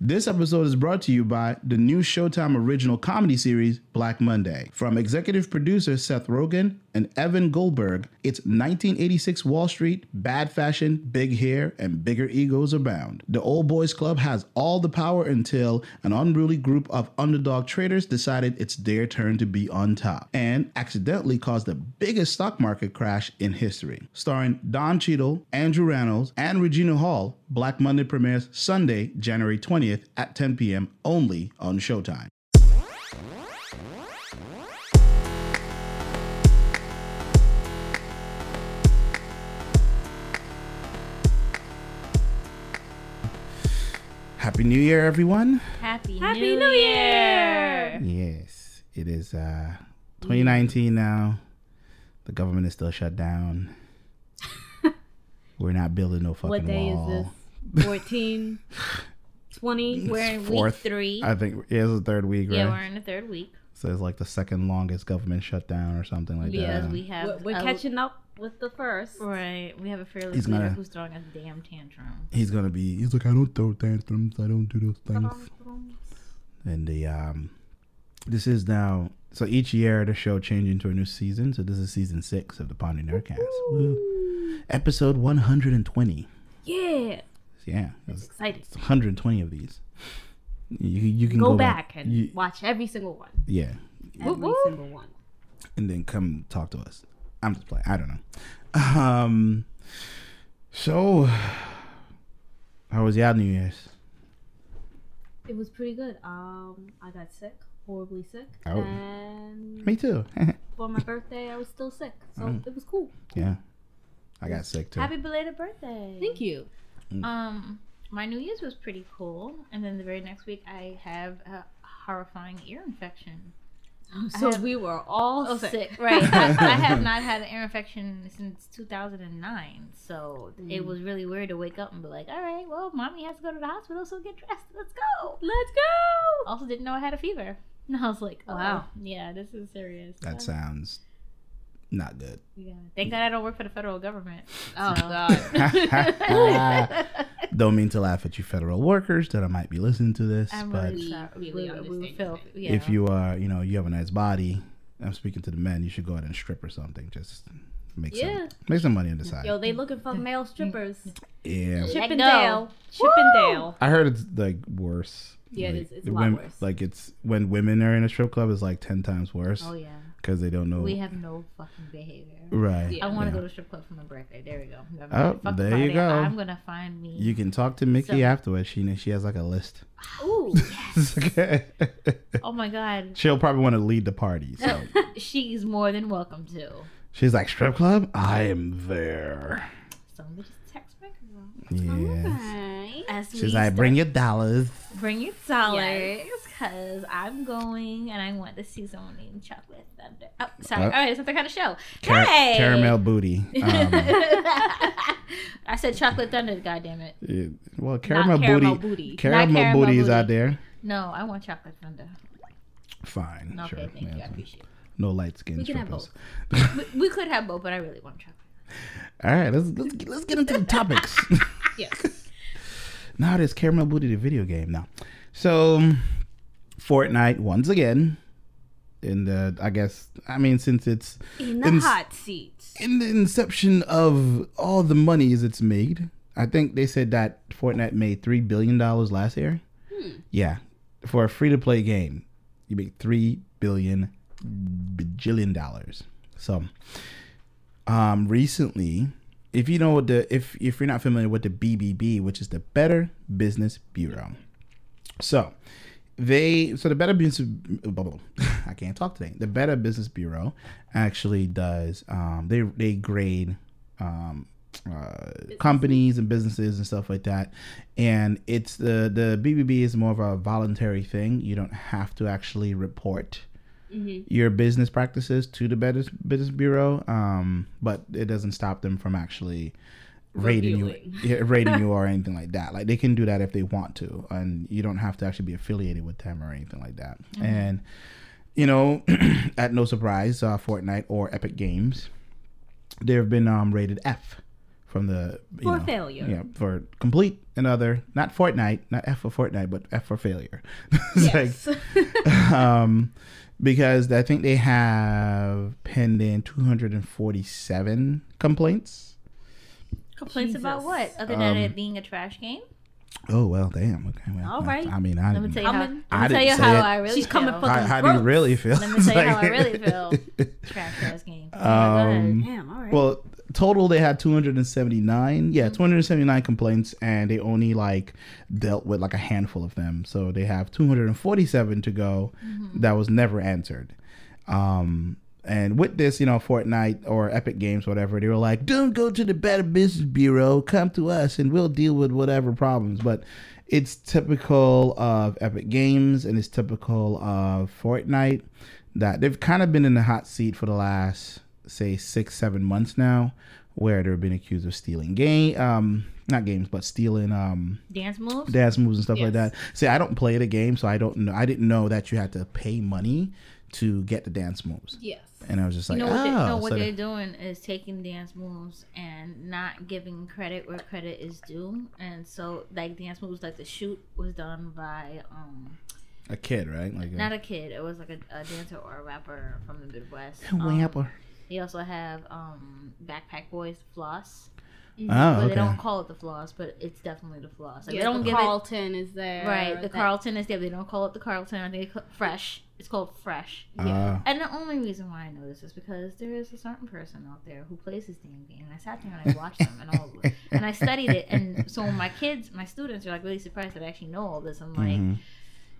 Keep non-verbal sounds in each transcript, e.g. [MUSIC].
This episode is brought to you by the new Showtime original comedy series, Black Monday. From executive producer Seth Rogen and Evan Goldberg, it's 1986 Wall Street, bad fashion, big hair, and bigger egos abound. The Old Boys Club has all the power until an unruly group of underdog traders decided it's their turn to be on top and accidentally caused the biggest stock market crash in history. Starring Don Cheadle, Andrew Rannells, and Regina Hall, Black Monday premieres Sunday, January 20th at 10 p.m. only on Showtime. Happy New Year, everyone. Happy, Happy New, New Year. Yes, it is uh 2019 now. The government is still shut down. [LAUGHS] We're not building no fucking What day wall. is this? 14, 20? [LAUGHS] We're in week three. I think it's the third week, right? yeah, we're in the third week. so it's like the second longest government shutdown or something like Yes, that. we have. We're, we're a- catching up with the first. Right, we have a fairly He's gonna- who's throwing a damn tantrum. He's gonna be. He's like, I don't throw tantrums. I don't do those things. And the um, this is now. So each year the show changing to a new season. So this is season six of the Pondy Nerdcast. Woo. Episode 120. Yeah. Yeah, It's it's, exciting. it's 120 of these. You, you can Go, go, back and you- watch every single one. yeah, Every woo. single one. and then come talk to us. I'm just playing. I don't know. Um. So, how was y'all New Year's? It was pretty good. Um, I got sick, horribly sick, Oh. and Me too. [LAUGHS] for my birthday, I was still sick, so Mm. it was cool. yeah, I got sick too. Happy belated birthday. Thank you. Um, my New Year's was pretty cool, and then the very next week I have a horrifying ear infection. [LAUGHS] So have- we were all Oh, sick. sick. Right. I, [LAUGHS] I have not had an ear infection since 2009. So it Mm. was really weird to wake up and be like, all right, well, mommy has to go to the hospital, so get dressed. Let's go. Let's go. Also, didn't know I had a fever. And I was like, oh, Wow. Yeah, this is serious. That sounds not good. yeah. Thank God I don't work for the federal government. [LAUGHS] Oh So- [LAUGHS] God. [LAUGHS] Don't mean to laugh at you federal workers that I might be listening to this, I'm but really We sorry. really we, we feel, yeah. if you are, you know, you have a nice body, I'm speaking to the men. You should go ahead and strip or something. Just make Yeah. some make some money on the side. Yo, they looking for male strippers. yeah, Chippendale. Chippendale. I heard it's like worse. Yeah, like, is. It's a lot women- worse. Like it's when women are in a strip club, it's like ten times worse oh, yeah. Because they don't know. We have no fucking behavior. right. Yeah. I want to Yeah. go to strip club for my birthday. There we go. Oh, there Friday. you go. I'm gonna find me. You can talk to Mickey So- afterwards. She she has like a list. [GASPS] Ooh. [LAUGHS] Yes. okay. oh my god, She'll probably want to lead the party. So [LAUGHS] she's more than welcome to. she's like strip club. I am there. Somebody just text. Yeah. As She's we like, start- bring your dollars. bring your dollars, cause I'm going and I want to see someone eating chocolate thunder. Oh, sorry. Uh, All right, it's not the kind of show. Car- hey, Caramel booty. Um, [LAUGHS] I said chocolate thunder. God damn it. it- well, caramel, caramel booty. booty. Caramel, Not caramel booty is out there. No, I want chocolate thunder. Fine. Okay, sure. thank you. I appreciate it. No light skin We can have strippers. We, we could have both, but I really want chocolate. All right, let's let's get, let's get into the topics. [LAUGHS] Yes. [LAUGHS] now there's Caramel Booty, the video game. Now, so Fortnite once again. In the, I guess, I mean, since it's In the In- hot seats. in the inception of all the monies it's made, I think they said that Fortnite made three billion dollars last year. Hmm. Yeah, for a free to play game, you make three billion bajillion dollars. So, um, recently, if you know what the if if you're not familiar with the BBB, which is the Better Business Bureau, so they so the Better Business [LAUGHS] I can't talk today. The Better Business Bureau actually does um, they they grade um, uh, companies and businesses and stuff like that, and it's the the BBB is more of a voluntary thing. You don't have to actually report Mm-hmm. your business practices to the Better Business Bureau, um, but it doesn't stop them from actually rating you, rating you [LAUGHS] or anything like that. Like they can do that if they want to, and you don't have to actually be affiliated with them or anything like that. And you know, [CLEARS THROAT] at no surprise, uh, Fortnite or Epic Games, they've been um, rated F from the For know, failure. Yeah, for complete another not Fortnite, not F for Fortnite, but F for failure. [LAUGHS] Yes. like, [LAUGHS] um, because I think they have pending 247 complaints. Complaints about what? Other than Um, it being a trash game? Oh well, damn. Okay, well, All right. I mean, I Let me didn't. tell you how, Coming. I let me tell you say how. I really She's feel. coming for how, how do you really feel? Let me tell you how I really feel. [LAUGHS] Trash ass game. Um. Damn, all right. Well, total they had 279. Yeah, 279 complaints, and they only like dealt with like a handful of them. So they have 247 to go that was never answered. Um, and with this, you know, Fortnite or Epic Games, whatever, they were like, "Don't go to the Better Business Bureau. Come to us, and we'll deal with whatever problems." But it's typical of Epic Games, and it's typical of Fortnite that they've kind of been in the hot seat for the last say six seven months now where they've been accused of stealing game um not games but stealing um Dance moves? dance moves and stuff like that see i don't play the game so i don't know i didn't know that you had to pay money to get the dance moves yes. and i was just like you know what, they, oh no, what so they're doing is taking dance moves and not giving credit where credit is due. And so, like dance moves, like the shoot was done by um a kid right like not a kid. It was like a, a dancer or a rapper from the Midwest. a Um, rapper. They also have um Backpack Boys floss, oh but okay they don't call it the floss, but it's definitely the floss. Like, yeah, they don't the give Carlton is there. right. The that- Carlton is there. They don't call it the Carlton. I think they call it fresh. It's called fresh. Ah. And the only reason why I know this is because there is a certain person out there who plays this damn game. And I sat there and I watched them and all of it. And I studied it. And so my kids, my students are like really surprised that I actually know all this. I'm like, Mhm.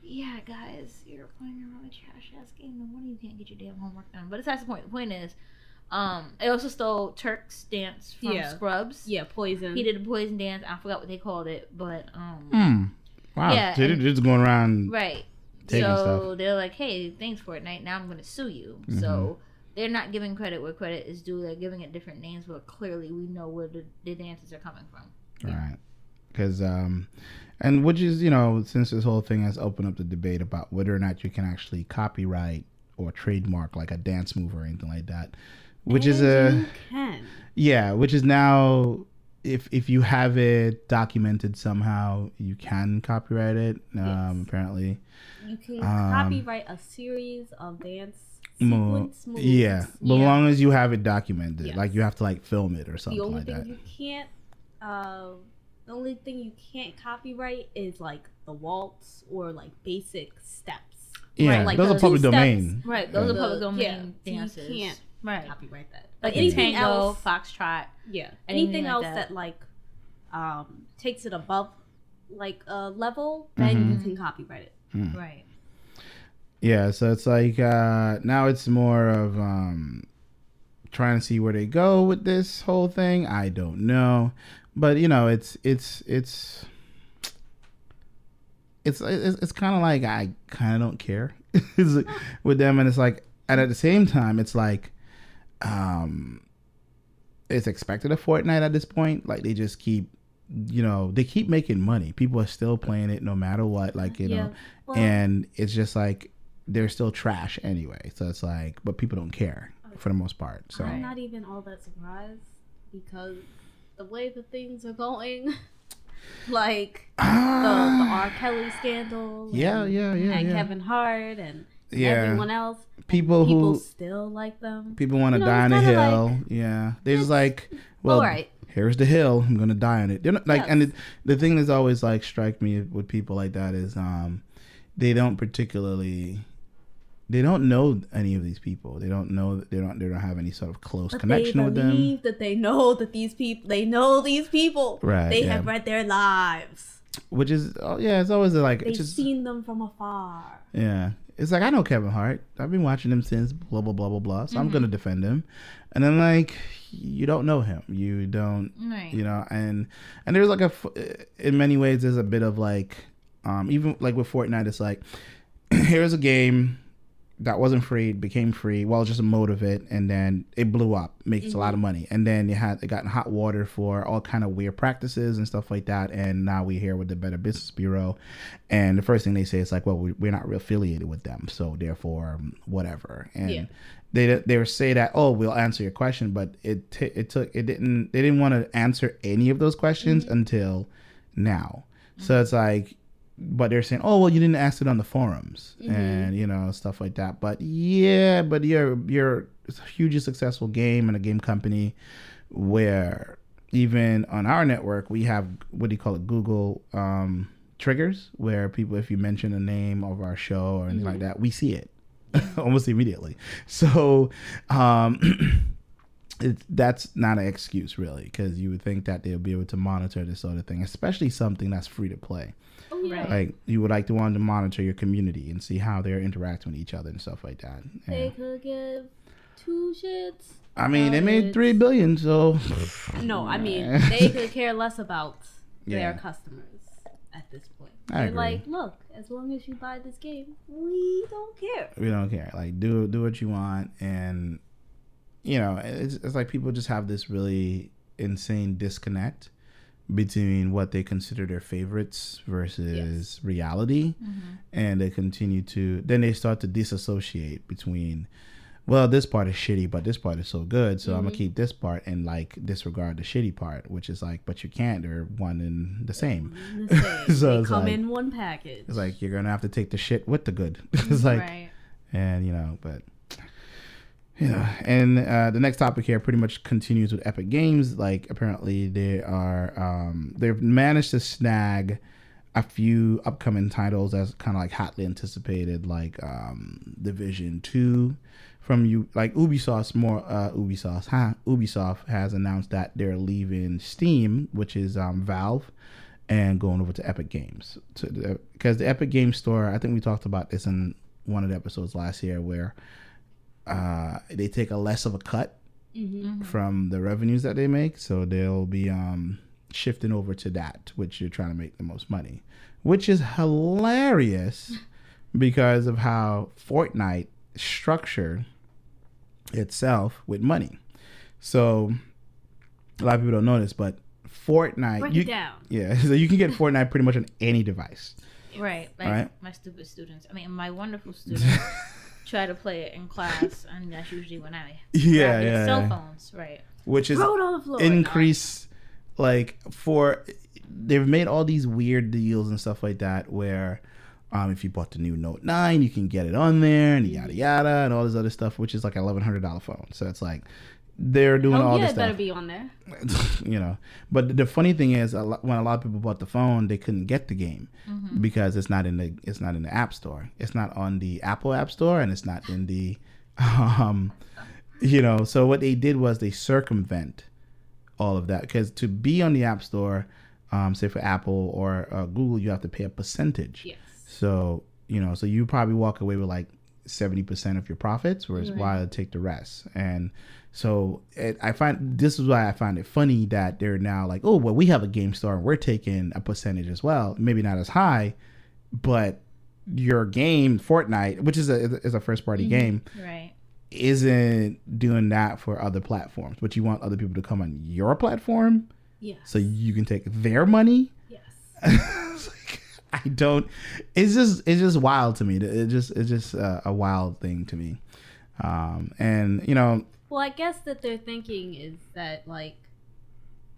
yeah, guys, you're playing a really trash ass game. No wonder you can't get your damn homework done. But it's that's the point. The point is, um, I also stole Turk's dance from Yeah. Scrubs. Yeah, poison. He did a poison dance. I forgot what they called it, but um, Hmm. wow Yeah, so they're just going around Right. taking so stuff. they're like, "Hey, thanks for Fortnite. Now I'm going to sue you." Mm-hmm. So they're not giving credit where credit is due. They're giving it different names, but clearly we know where the, the dances are coming from. Right. Because, um, and which is, you know, since this whole thing has opened up the debate about whether or not you can actually copyright or trademark like a dance move or anything like that, which is a, You can. yeah, which is now, if, if you have it documented somehow, you can copyright it, um, apparently. You can Um, copyright a series of dance Mo- sequence moves. yeah, but as Yeah. long as you have it documented, Yes. like you have to like film it or The something only like thing that. you can't, uh, the only thing you can't copyright is like the waltz or like basic steps. Yeah, Right, like those are public steps. domain. Right. Those The- are public domain yeah, you dances. can't right. Copyright that. Like But anything tango, else, foxtrot. yeah, anything anything like else that. that. like um takes it above like a level, then you Mhm. can copyright it. Right. Yeah, so it's like uh now it's more of um trying to see where they go with this whole thing. I don't know. But you know, it's it's it's it's it's, it's kind of like I kind of don't care [LAUGHS] with them and it's like and at the same time it's like um it's expected of Fortnite at this point. Like they just keep you know, they keep making money. People are still playing it no matter what. Like, you know, Well, and it's just like they're still trash anyway. So it's like, but people don't care for the most part. So I'm not even all that surprised because the way the things are going, [LAUGHS] like the, the R. Kelly scandal, [SIGHS] yeah, and, yeah, yeah, and yeah. Kevin Hart and yeah, everyone else, people people who still like them. people want to You know, die on kinda hill. yeah, they're just like, well, All right. here's the hill. I'm gonna die on it. They're not, like, Yes. and it, the thing that's always like strike me with people like that is, um, they don't particularly. They don't know any of these people. They don't know. They don't. They don't have any sort of close But connection with them. believe that they know that these people, they know these people. Right, They yeah. have read their lives. Which is, oh yeah, it's always like They've just seen them from afar. Yeah. It's like I know Kevin Hart. I've been watching him since blah blah blah blah blah. So I'm gonna defend him. And then like you don't know him. You don't Right. you know and and there's like a in many ways there's a bit of like um even like with Fortnite it's like [CLEARS THROAT] here's a game that wasn't free became free. Well, just a mode of it, and then it blew up, makes a lot of mm-hmm. money, and then it had it got in hot water for all kind of weird practices and stuff like that. And now we're here with the Better Business Bureau, and the first thing they say is like, well, we, we're not affiliated with them, so therefore, um, whatever. And Yeah. they they would say that, oh, we'll answer your question, but it t- it took it didn't they didn't want to answer any of those questions mm-hmm. until now. So mm-hmm. it's like but they're saying, "Oh, well, you didn't ask it on the forums and you know stuff like that." But yeah, but you're you're it's a hugely successful game and a game company where even on our network we have what do you call it, Google um, triggers, where people, if you mention the name of our show or anything like that, we see it [LAUGHS] almost immediately. So. Um, [CLEARS THROAT] it, that's not an excuse really because you would think that they'll be able to monitor this sort of thing especially something that's free to play Oh yeah. Right. like you would like to want to monitor your community and see how they're interacting with each other and stuff like that They could give two shits. i mean they made three billion so [LAUGHS] No, I mean [LAUGHS] they could care less about Yeah. their customers at this point. I They're agree. like, look, as long as you buy this game, we don't care. we don't care like do do what you want and you know it's, it's like people just have this really insane disconnect between what they consider their favorites versus reality. Mm-hmm. And they continue to then they start to disassociate between well this part is shitty but this part is so good so i'm gonna mm-hmm. keep this part and like disregard the shitty part which is like but you can't they're one and the same. [LAUGHS] The same. So they come like- in one package. it's like you're gonna have to take the shit with the good. [LAUGHS] It's mm-hmm. like right. and you know but yeah and uh, the next topic here pretty much continues with epic games like apparently they are um, they've managed to snag a few upcoming titles that's kind of like hotly anticipated like um, division 2 from you like ubisoft's more uh, ubisoft huh? ubisoft has announced that they're leaving steam which is um, valve and going over to Epic Games. Because the Epic Games Store, I think we talked about this in one of the episodes last year, where uh, they take a less of a cut Mm-hmm. from the revenues that they make, so they'll be um, shifting over to that, which you're trying to make the most money, which is hilarious [LAUGHS] because of how Fortnite structured itself with money. So a lot of people don't know this, but Fortnite, you, down. yeah, [LAUGHS] so you can get Fortnite pretty much on any device. Right. Like Right. my stupid students. I mean, my wonderful students [LAUGHS] try to play it in class, and that's usually when I [LAUGHS] Yeah, grab their yeah, cell yeah. phones. Right. which is Throw it on the floor. increase like for they've made all these weird deals and stuff like that where um, if you bought the new Note 9, you can get it on there and yada yada and all this other stuff, which is like an eleven hundred dollar phone. So it's like they're doing Oh all yeah, this it better stuff, be on there. [LAUGHS] you know. But the funny thing is, a lot, when a lot of people bought the phone, they couldn't get the game because it's not in the it's not in the App Store. It's not on the Apple App Store, and it's not in the, [LAUGHS] um, you know. So what they did was they circumvent all of that because to be on the App Store, um, say for Apple or uh, Google, you have to pay a percentage. Yes. So you know, so you probably walk away with like seventy percent of your profits, whereas Right. Wild take the rest. And so it, I find this is why I find it funny that they're now like, oh, well, we have a game store and we're taking a percentage as well. Maybe not as high, but your game Fortnite, which is a is a first party mm-hmm. game, Right. isn't doing that for other platforms. But you want other people to come on your platform Yes. so you can take their money. yes. [LAUGHS] Like, [LAUGHS] I don't. It's just it's just wild to me. It just it's just a, a wild thing to me. Um, and you know, Well, I guess that they're thinking is that like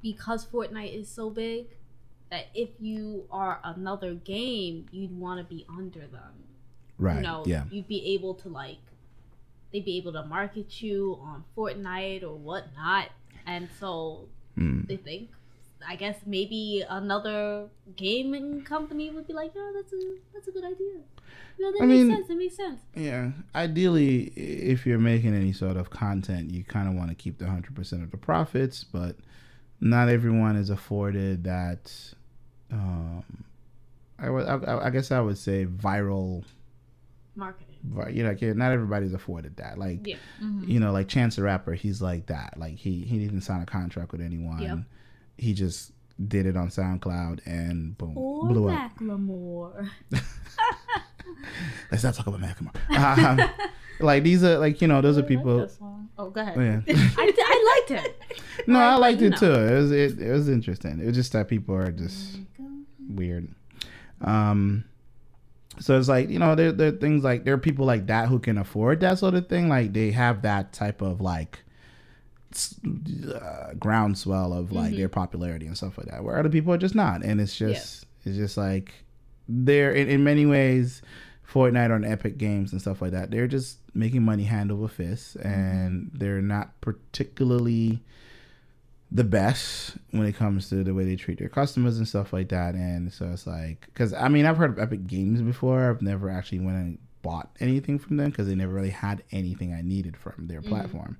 because Fortnite is so big that if you are another game, you'd want to be under them. right? You know, yeah, you'd be able to like they'd be able to market you on Fortnite or whatnot, and so Mm. they think. I guess maybe another gaming company would be like, "Oh, that's a that's a good idea." No, that I makes mean- sense. It makes sense. yeah. Ideally, if you're making any sort of content, you kind of want to keep the hundred percent of the profits, but not everyone is afforded that. Um, I would, I, I guess I would say viral. Marketing. vi- You know, not everybody's afforded that. Like, Yeah. you know, like Chance the Rapper, he's like that. Like he he didn't sign a contract with anyone. Yep. He just did it on SoundCloud and boom, Or blew up. Macklemore. [LAUGHS] let's not talk about Macklemore. Um, [LAUGHS] like these are like you know those are I like people. Oh, go ahead. Yeah. [LAUGHS] I, I liked it. No, I But, liked it know. too. It was it, it was interesting. It was just that people are just weird. Um, so it's like you know there there are things like there are people like that who can afford that sort of thing. Like they have that type of like uh, groundswell of like mm-hmm. their popularity and stuff like that. Where other people are just not, and it's just it's just like they're in, in many ways. Fortnite on Epic Games and stuff like that. They're just making money hand over fist, mm-hmm. and they're not particularly the best when it comes to the way they treat their customers and stuff like that. And so it's like, because I mean, I've heard of Epic Games before. I've never actually went and bought anything from them because they never really had anything I needed from their mm-hmm. platform.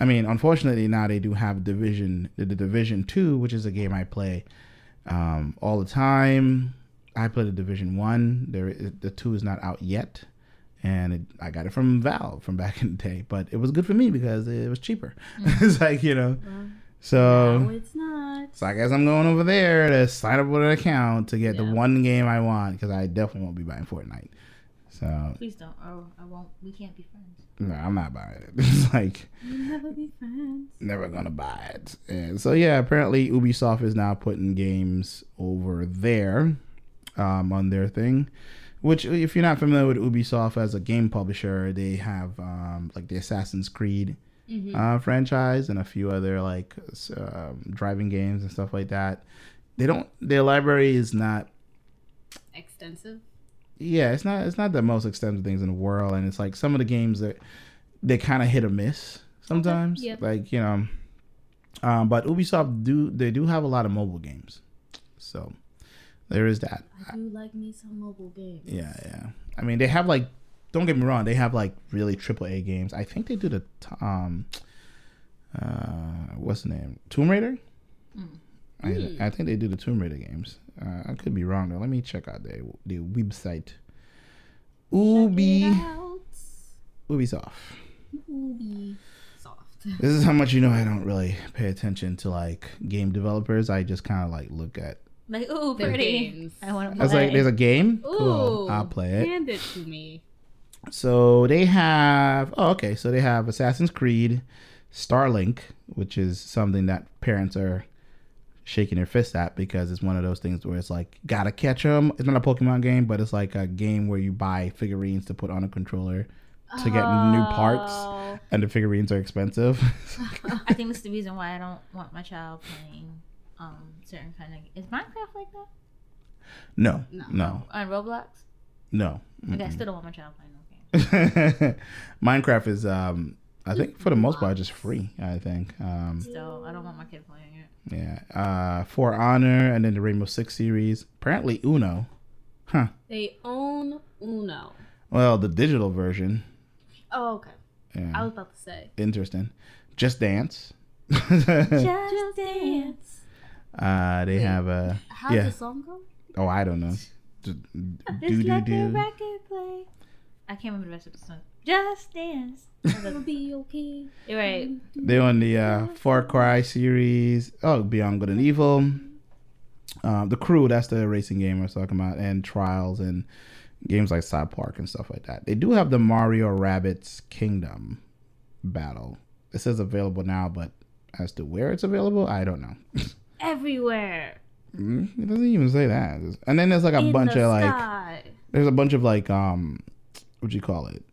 I mean, unfortunately, now they do have Division, the, the Division Two, which is a game I play um, all the time. I play the Division One. There, the two is not out yet, and it, I got it from Valve from [LAUGHS] back in the day. But it was good for me because it was cheaper. [LAUGHS] it's like you know, so. no, it's not. So I guess I'm going over there to sign up with an account to get the one game I want because I definitely won't be buying Fortnite. So Please don't. Oh, I won't. We can't be friends. No, I'm not buying it. [LAUGHS] It's like never never gonna buy it. And so yeah, apparently Ubisoft is now putting games over there um, on their thing. Which, if you're not familiar with Ubisoft as a game publisher, they have um, like the Assassin's Creed Mm-hmm. uh, franchise and a few other like um, driving games and stuff like that. They don't. Their library is not. Extensive. Yeah, it's not. It's not the most extensive things in the world, and it's like some of the games that they kind of hit or miss sometimes. yeah. Like you know, um, but Ubisoft do they do have a lot of mobile games, so there is that. I do like me some mobile games. Yeah, yeah. I mean, they have like. Don't get me wrong. They have like really triple A games. I think they do the um, uh, what's the name? Tomb Raider. I, I think they do the Tomb Raider games. Uh, I could be wrong though. Let me check out their the website. Ubi Out. Ubisoft. Ubi. [LAUGHS] This is how much you know. I don't really pay attention to like game developers. I just kind of like look at. Like, ooh, pretty. games. I want to I was play. like, there's a game. Cool. I'll play it. Hand it to me. So they have oh okay, so they have Assassin's Creed, Starlink, which is something that parents are shaking their fists at because it's one of those things where it's like gotta catch them. It's not a Pokemon game, but it's like a game where you buy figurines to put on a controller to get new parts, Oh. and the figurines are expensive. [LAUGHS] I think that's the reason why I don't want my child playing um certain kind of. Is Minecraft like that no, No. no, on Roblox? no. Okay, I still don't want my child playing those games. [LAUGHS] Minecraft is um I think for the most part just free, I think. Um Still, I don't want my kid playing. Yeah. Uh, For Honor and then the Rainbow Six series. Apparently Uno. Huh. They own Uno. Well, the digital version. Oh, okay. I was about to say. Interesting. Just Dance. Just [LAUGHS] Just dance. uh, they Wait. have a. How's Yeah. the song go? Oh, I don't know. Do Just do let the do. record play. I can't remember the rest of the song. Just dance. [LAUGHS] It'll be okay. You're right. They're on the uh, Far Cry series. Oh, Beyond Good and Evil. Um, the Crew, that's the racing game I was talking about, and Trials and games like South Park and stuff like that. They do have the Mario Rabbids Kingdom battle. It says available now, but as to where it's available, I don't know. [LAUGHS] Everywhere. Mm, it doesn't even say that. And then there's like a In bunch the of like sky. there's a bunch of like um what do you call it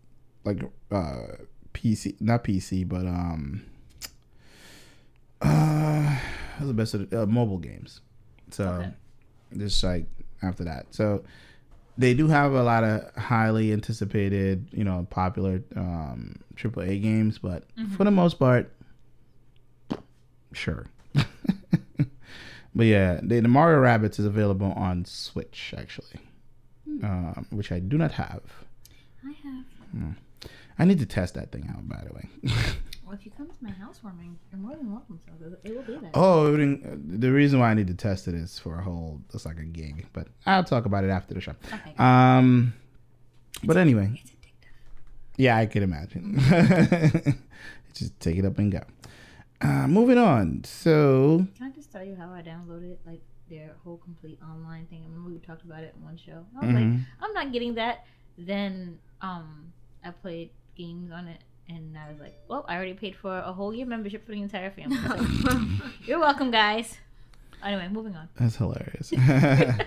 like uh pc not pc but um uh the best of the, uh, mobile games. So Okay. just like after that. So they do have a lot of highly anticipated you know popular um triple a games but for the most part sure. [LAUGHS] But yeah the, the mario rabbids is available on switch actually um, which I do not have. I have. I need to test that thing out, by the way. [LAUGHS] Well, if you come to my housewarming, you're more than welcome. So it will be there. oh, the reason why I need to test it is for a whole, it's like a gig, but I'll talk about it after the show. Okay. Um, but anyway, yeah, I could imagine. [LAUGHS] Just take it up and go. Uh, moving on. So, Can I just tell you how I downloaded like their whole complete online thing? I remember we talked about it in one show. I was Mhm. like, I'm not getting that. then um I played games on it and I was like, well, I already paid for a whole year membership for the entire family. So, [LAUGHS] [LAUGHS] you're welcome, guys. Anyway, moving on. That's hilarious. [LAUGHS]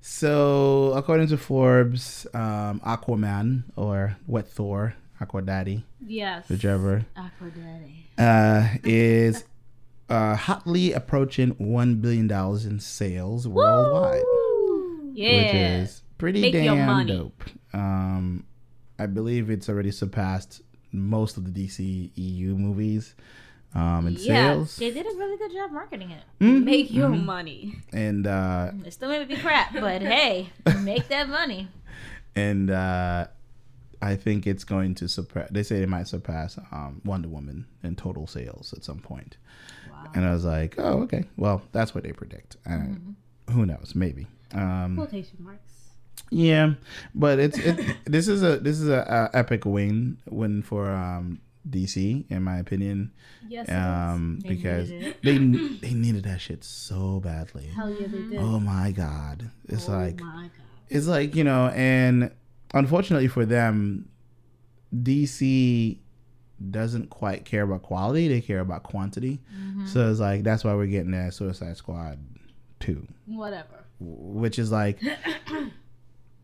so, according to Forbes, um, Aquaman or Wet Thor, Aqua Daddy, yes. whichever, Aqua Daddy. uh, is uh, hotly approaching one billion dollars in sales worldwide, Yeah. which is pretty Make your damn money. dope. Um, I believe it's already surpassed most of the DC EU movies um, in Yeah, sales. They did a really good job marketing it. Mhm, Make your mhm. money. and uh, It still may be crap, but [LAUGHS] hey, make that money. and uh, I think it's going to surpass. They say it might surpass um, Wonder Woman in total sales at some point. Wow. And I was like, oh, okay. Well, that's what they predict. And Mm-hmm. Who knows? Maybe. Um, Quotation marks. Yeah, but it's it. [LAUGHS] this is a this is a, a epic win win for um, DC in my opinion. Yes. Um, They because needed they [CLEARS THROAT] they needed that shit so badly. Hell yeah, they did. Oh my god! It's oh like my god. it's like you know and unfortunately for them dc doesn't quite care about quality they care about quantity Mm-hmm. so it's like that's why we're getting that suicide squad 2 Whatever. which is like [CLEARS THROAT]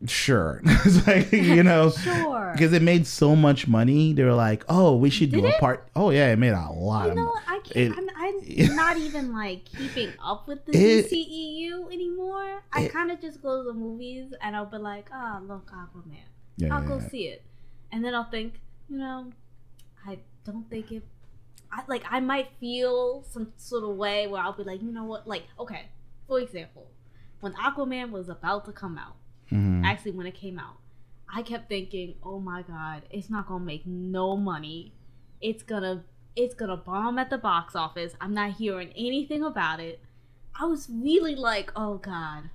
sure [LAUGHS] it's like you know Sure. because it made so much money they were like oh we should do Did a part oh yeah it made a lot You of know, money I can't. It- I'm, I'm [LAUGHS] not even like keeping up with the It- DCEU anymore. I kind of just go to the movies and I'll be like, "Ah, look, Aquaman." yeah, I'll yeah, go yeah. see it, and then I'll think, you know, I don't think it. I like I might feel some sort of way where I'll be like, you know what, like okay, for example, when Aquaman was about to come out, Mhm. actually when it came out, I kept thinking, oh my god, it's not gonna make no money. It's gonna it's gonna bomb at the box office. I'm not hearing anything about it. I was really like, oh god.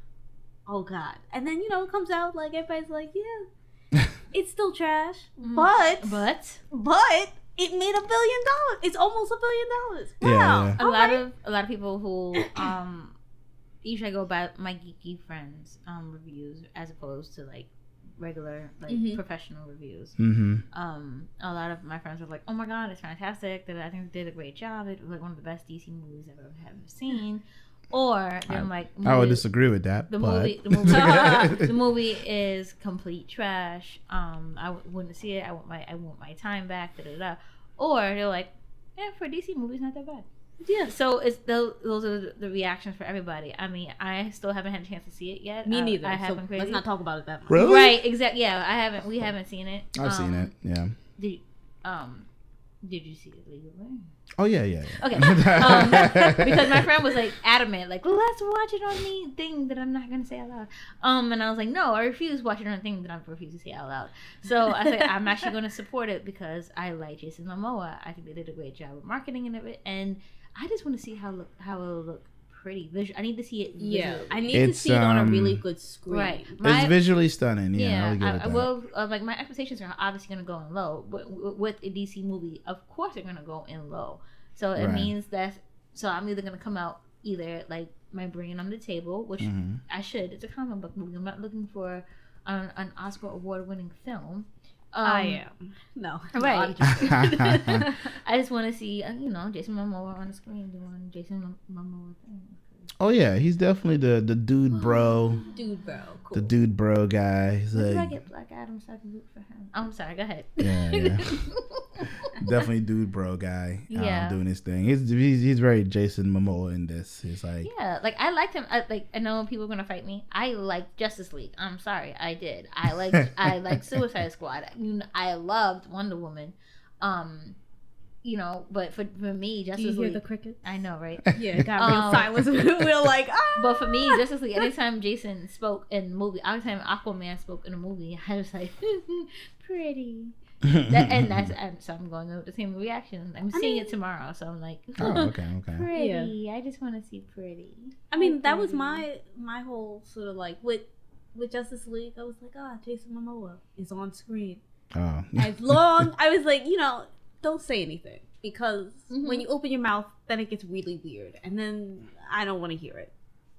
Oh god. And then, you know, it comes out like everybody's like, yeah, [LAUGHS] it's still trash. Mm. But But but it made a billion dollars. It's almost a billion dollars. Yeah, Wow. yeah. a All lot of a lot of people who um usually I go by my geeky friends um reviews as opposed to like regular like Mhm. professional reviews. Mhm. Um, a lot of my friends were like, "Oh my god, it's fantastic! That I think they did a great job. It was like one of the best DC movies I've ever have seen." [LAUGHS] Or they're I- like, i would disagree with that the but movie, the [LAUGHS] movie, [LAUGHS] the movie is complete trash. Um, I w- wouldn't see it. I want my, I want my time back. Da da da. Or they're like, yeah, for DC movie, it's not that bad. Yeah. So it's those, those are the- the reactions for everybody. I mean, I still haven't had a chance to see it yet. Me I, neither. I haven't crazy. let's not talk about it that much. Really? Right, exactly. Yeah, I haven't. We haven't seen it. i've seen Um, it yeah Did you, um, did you see it legally? oh yeah yeah, yeah. Okay. [LAUGHS] Um, because my friend was like adamant, like let's watch it on the thing that I'm not gonna say out loud. Um, and I was like, no, I refuse to watch it on a thing that I refuse to say out loud. So I said I'm actually gonna support it because I like Jason Momoa. I think they did a great job of marketing and it, and I just want to see how look how it'll look pretty. Visual. I need to see it. Yeah. I need It's, to see it on a um, really good screen. right. it's visually stunning yeah, yeah, I'll give I, it that. will. Uh, like my expectations are obviously going to go in low, but with a DC movie, of course they're going to go in low. So it Right. means that. So I'm either going to come out either like my brain on the table, which Mhm. I should. It's a comic book movie. I'm not looking for an, an Oscar award winning film. Um, I am. No. Right. Not- [LAUGHS] [LAUGHS] [LAUGHS] I just want to see, uh, you know, Jason Momoa on the screen doing Jason Momoa things. Oh yeah, he's definitely the the dude bro, Dude, bro. Cool. the dude bro guy. He's When did I get Black Adam so I can root for him? I'm sorry. Go ahead. yeah, yeah. [LAUGHS] definitely dude bro guy. Um, Yeah. doing his thing. He's, he's he's very Jason Momoa in this. He's like, Yeah, like I liked him. I, like I know people are gonna fight me. I like Justice League. I'm sorry, I did. I like I [LAUGHS] like Suicide Squad. You know, I loved Wonder Woman. Um, you know, but for for me, Do Justice you hear League. the crickets? I know, right? [LAUGHS] Yeah, it got real Um, silence. [LAUGHS] we were [LAUGHS] like, ah. But for me, Justice League. Anytime Jason spoke in the movie, every time Aquaman spoke in a movie, I was like, pretty. That, and that's and so I'm going with the same reaction. I'm I seeing mean- it tomorrow, so I'm like, oh okay okay. pretty. I just want to see pretty. I mean, Oh, that was my my whole sort of like with with Justice League. I was like, ah, Jason Momoa is on screen. Oh As long I was like, you know, don't say anything because Mhm. when you open your mouth, then it gets really weird, and then I don't want to hear it.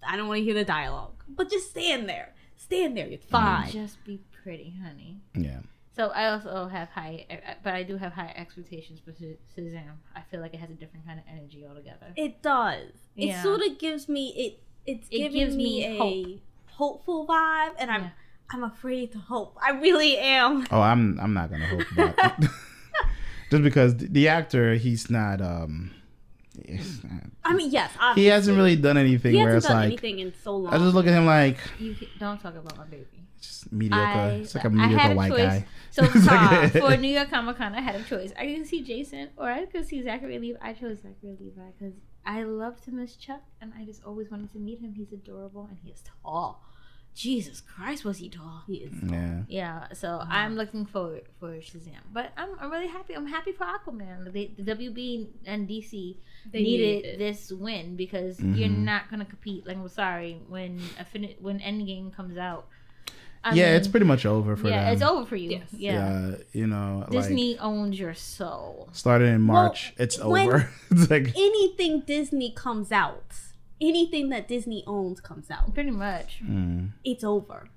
I don't want to hear the dialogue. But just stand there, stand there. It's Mm. fine. Just be pretty, honey. Yeah. So I also have high, uh, but I do have high expectations for Sh- Shazam. I feel like it has a different kind of energy altogether. It does. It sort of gives me it. It's It giving gives me, me a hopeful vibe, and I'm Yeah. I'm afraid to hope. I really am. Oh, I'm I'm not gonna hope about it. [LAUGHS] Just because the- the actor, he's not. um he's not- I mean, yes, He hasn't really done anything He where hasn't it's done like anything in so long. I just look at him like You don't talk about my baby. just mediocre. I- it's like a mediocre had a white choice. guy. So [LAUGHS] It's like- for [LAUGHS] New York Comic Con, I had a choice. I could see Jason or I could see Zachary Levi. I chose Zachary Levi because I loved him as Chuck, and I just always wanted to meet him. He's adorable and he is tall. Jesus Christ, was he tall? He is. Yeah. Yeah, so I'm looking forward for Shazam, but I'm, I'm really happy. I'm happy for Aquaman. The, the WB and DC They needed needed it. this win because you're Mhm. not gonna compete. Like I'm sorry when Affini- when Endgame comes out. I yeah, mean, it's pretty much over for yeah, them. it's over for you. Yes. Yeah, Yeah, you know, like Disney owns your soul. started in Well, March. it's when- over. [LAUGHS] it's like Anything Disney comes out, anything that Disney owns comes out, Pretty much. mm, it's over.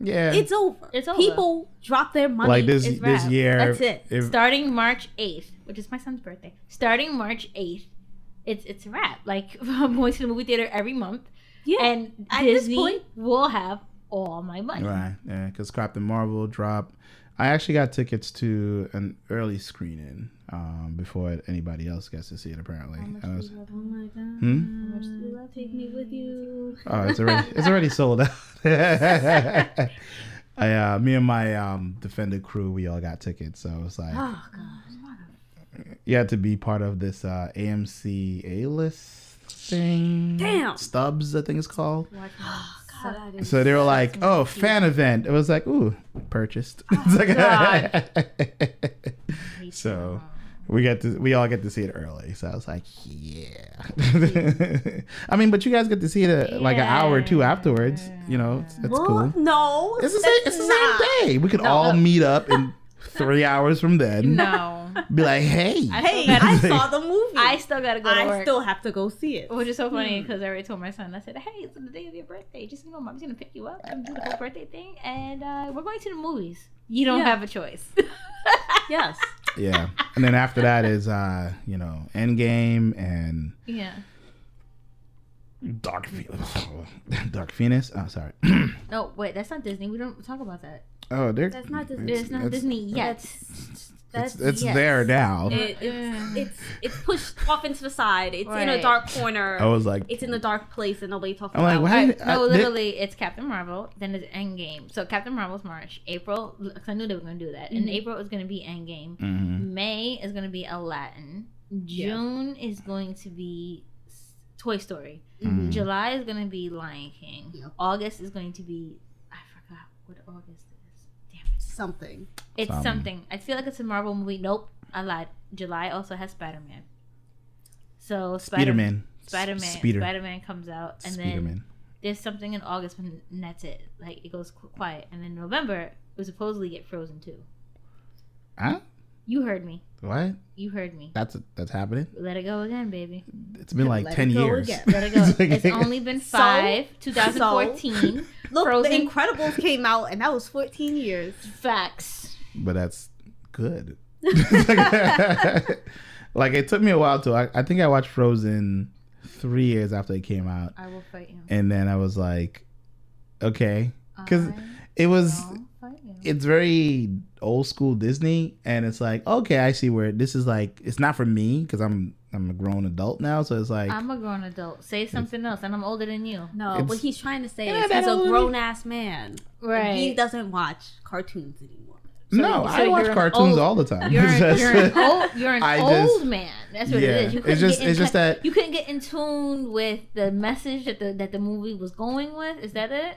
yeah. It's over. It's over. People drop their money. like this this wrapped. year. That's it. if- Starting March eighth, which is my son's birthday. Starting March eighth, it's it's a wrap. Like [LAUGHS] I'm going to the movie theater every month, yeah. and At this Disney point- will have all my money. Right, yeah, because Captain Marvel dropped. I actually got tickets to an early screening um, before anybody else gets to see it. Apparently, How much I do was- you love oh my god. Hmm? How much do you love Take me with you. oh, it's already it's already sold out. [LAUGHS] I, uh, me and my um, Defender crew, we all got tickets, so it's like Oh god. you had to be part of this uh, AMC A list thing. Damn. Stubs, I think it's called. Oh, God, So they were like, "Oh, fan event." It was like, "Ooh, purchased." [LAUGHS] It's like- [LAUGHS] So-. We get to we all get to see it early. So I was like, "Yeah." [LAUGHS] I mean, but you guys get to see it uh, like an hour or two afterwards. You know, it's, it's What? cool. No. It's the same. It's the same day. We could all meet up in [LAUGHS] three hours from then. No, Be like, "Hey." I Hey, I saw the movie. I still gotta go to I work. still have to go see it. Which is so funny Hmm. because I already told my son. I said, "Hey, it's the day of your birthday. Just you know, mom's gonna pick you up and do the whole birthday thing, and uh, we're going to the movies. You don't Yeah. have a choice." [LAUGHS] Yes. Yeah. And then after that is uh, you know, Endgame and yeah. Dark Phoenix. [LAUGHS] Dark Phoenix. Oh, sorry. [CLEARS THROAT] No, wait, that's not Disney. We don't talk about that. Oh, they're, That's not Disney. It's, not Disney yet. That's It's, it's yes. there now. it, it's, it's it's pushed off into the side. It's in a dark corner. I was like, It's in a dark place and nobody talks I'm about why? Alright, did- I- no, they- literally, it's Captain Marvel. Then it's Endgame. So Captain Marvel's March. April, because I knew they were going to do that. In Mhm. April is going to be Endgame. Mhm. May is going to be Aladdin. Yeah. June is going to be Toy Story. Mhm. July is going to be Lion King. Yep. August is going to be I forgot what August is. Damn it. Something. It's Some- something. I feel like it's a Marvel movie. Nope, I lied. July also has Spider Man. So Spider Spiderman. Spider Man. Spider Man comes out, and then Spiderman. there's something in August when and that's it. Like it goes quiet, and then November we supposedly get Frozen too. Huh? You heard me. What? You heard me. That's that's happening. Let it go again, baby. It's been like Let it ten go years. again. Let it [LAUGHS] go. It's it's only been So- five. 2014. [LAUGHS] Look, Frozen. The Incredibles came out and that was 14 years. Facts. but that's good. [LAUGHS] like it took me a while to. I, I think I watched Frozen three years after it came out, I will fight you. and then I was like, okay, because it was. will fight you. It's very old school Disney, and it's like okay, I see where this is like. It's not for me because I'm I'm a grown adult now, so it's like I'm a grown adult. Say something else, and I'm older than you. No, It's- what he's trying to say Yeah, is he's a grown ass man. Right. He doesn't watch cartoons anymore. no, so I watch cartoons old- all the time. You're, It's an, [LAUGHS] just- you're an old, [LAUGHS] you're an I old just- man. That's what Yeah, it is. You it's couldn't just- get in it's just that- you couldn't get in tune with the message that the that the movie was going with. Is that it?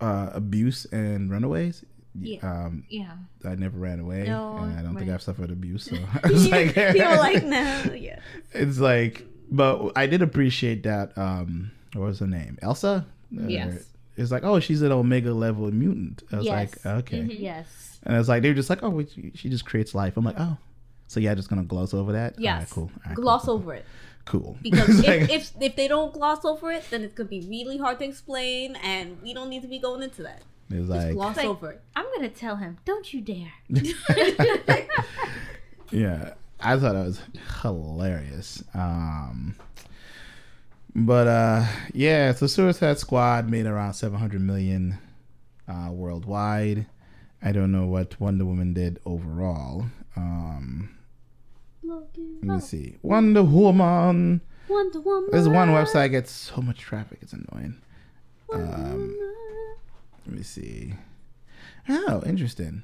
uh, abuse and runaways. Yeah. Um, Yeah. I never ran away, No, and I don't think. I've suffered abuse. So [LAUGHS] [LAUGHS] I was like, [LAUGHS] you were like, no, yeah. it's like, but I did appreciate that. Um, what was her name? Elsa. Uh, Yes. It's like, oh, she's an Omega level mutant. I was Yes. like, okay. Mhm. Yes. And it's like they were just like, oh, she, she just creates life. I'm like, oh, So yeah, just gonna gloss over that. Yes. Alright, cool. Alright, Gloss cool, over it. Cool. Because It's like- if, if if they don't gloss over it, then it's gonna be really hard to explain, and we don't need to be going into that. It's Just like gloss Like- over it. I'm gonna tell him, don't you dare. [LAUGHS] [LAUGHS] yeah, I thought that was hilarious. Um, but uh, yeah, so Suicide Squad made around seven hundred million uh, worldwide. I don't know what Wonder Woman did overall. Um, let me see. Wonder Woman. Wonder Woman. This one website gets so much traffic. It's annoying. Um, Woman. Let me see. Oh, interesting.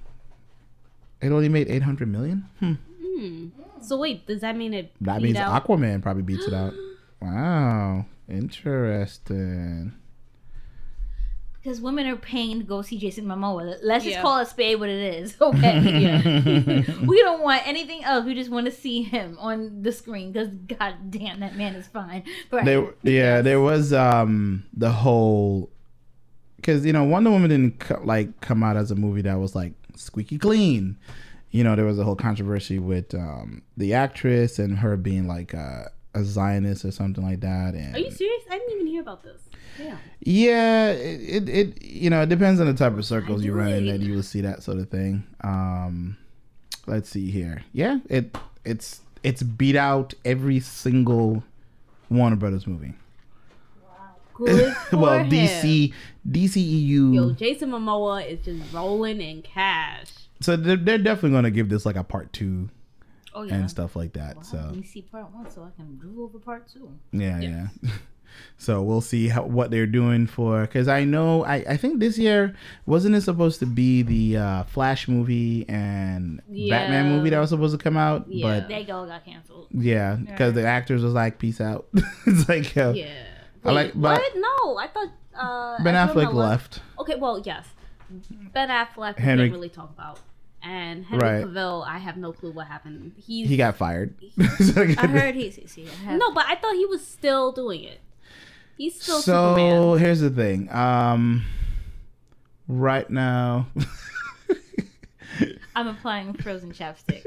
It only made eight hundred million. Hmm. Hmm. So wait, does that mean it? That beat means out? Aquaman probably beats it out. [GASPS] Wow, interesting. Because women are paying to go see Jason Momoa. Let's just call it spade what it is. [LAUGHS] Okay. [LAUGHS] we don't want anything else. We just want to see him on the screen because god damn that man is fine. But There, yeah, there was um the whole because you know Wonder Woman didn't co- like come out as a movie that was like squeaky clean. You know, there was a whole controversy with um the actress and her being like a, a Zionist or something like that. And Are you serious? I didn't even hear about this. Yeah. Yeah, it, it, it you know it depends on the type of circles you run in that you will see that sort of thing. Um, let's see here. Yeah, it it's it's beat out every single Warner Brothers movie. Good [LAUGHS] well, him. DC DCEU. Yo, Jason Momoa is just rolling in cash. so they're, they're definitely going to give this like a part two oh yeah. and stuff like that. Wow, So Let me see part one so I can drool over part two. Yeah, Yeah. yeah. [LAUGHS] so we'll see how what they're doing for because I know I I think this year wasn't it supposed to be the uh, Flash movie and Batman movie that was supposed to come out, Yeah. but They all got canceled. yeah, because the actors was like peace out. [LAUGHS] it's like Yeah. I like- but- what? No, I thought uh, Ben Affleck Miller- left. Okay, well, yes, Ben Affleck we Henry- can't really talk about, and Henry Right. Cavill. I have no clue what happened. He's He got fired. [LAUGHS] I heard he see, see have, no, but I thought he was still doing it. He's still so Superman. here's the thing. Um, right now. [LAUGHS] [LAUGHS] I'm applying frozen chapstick.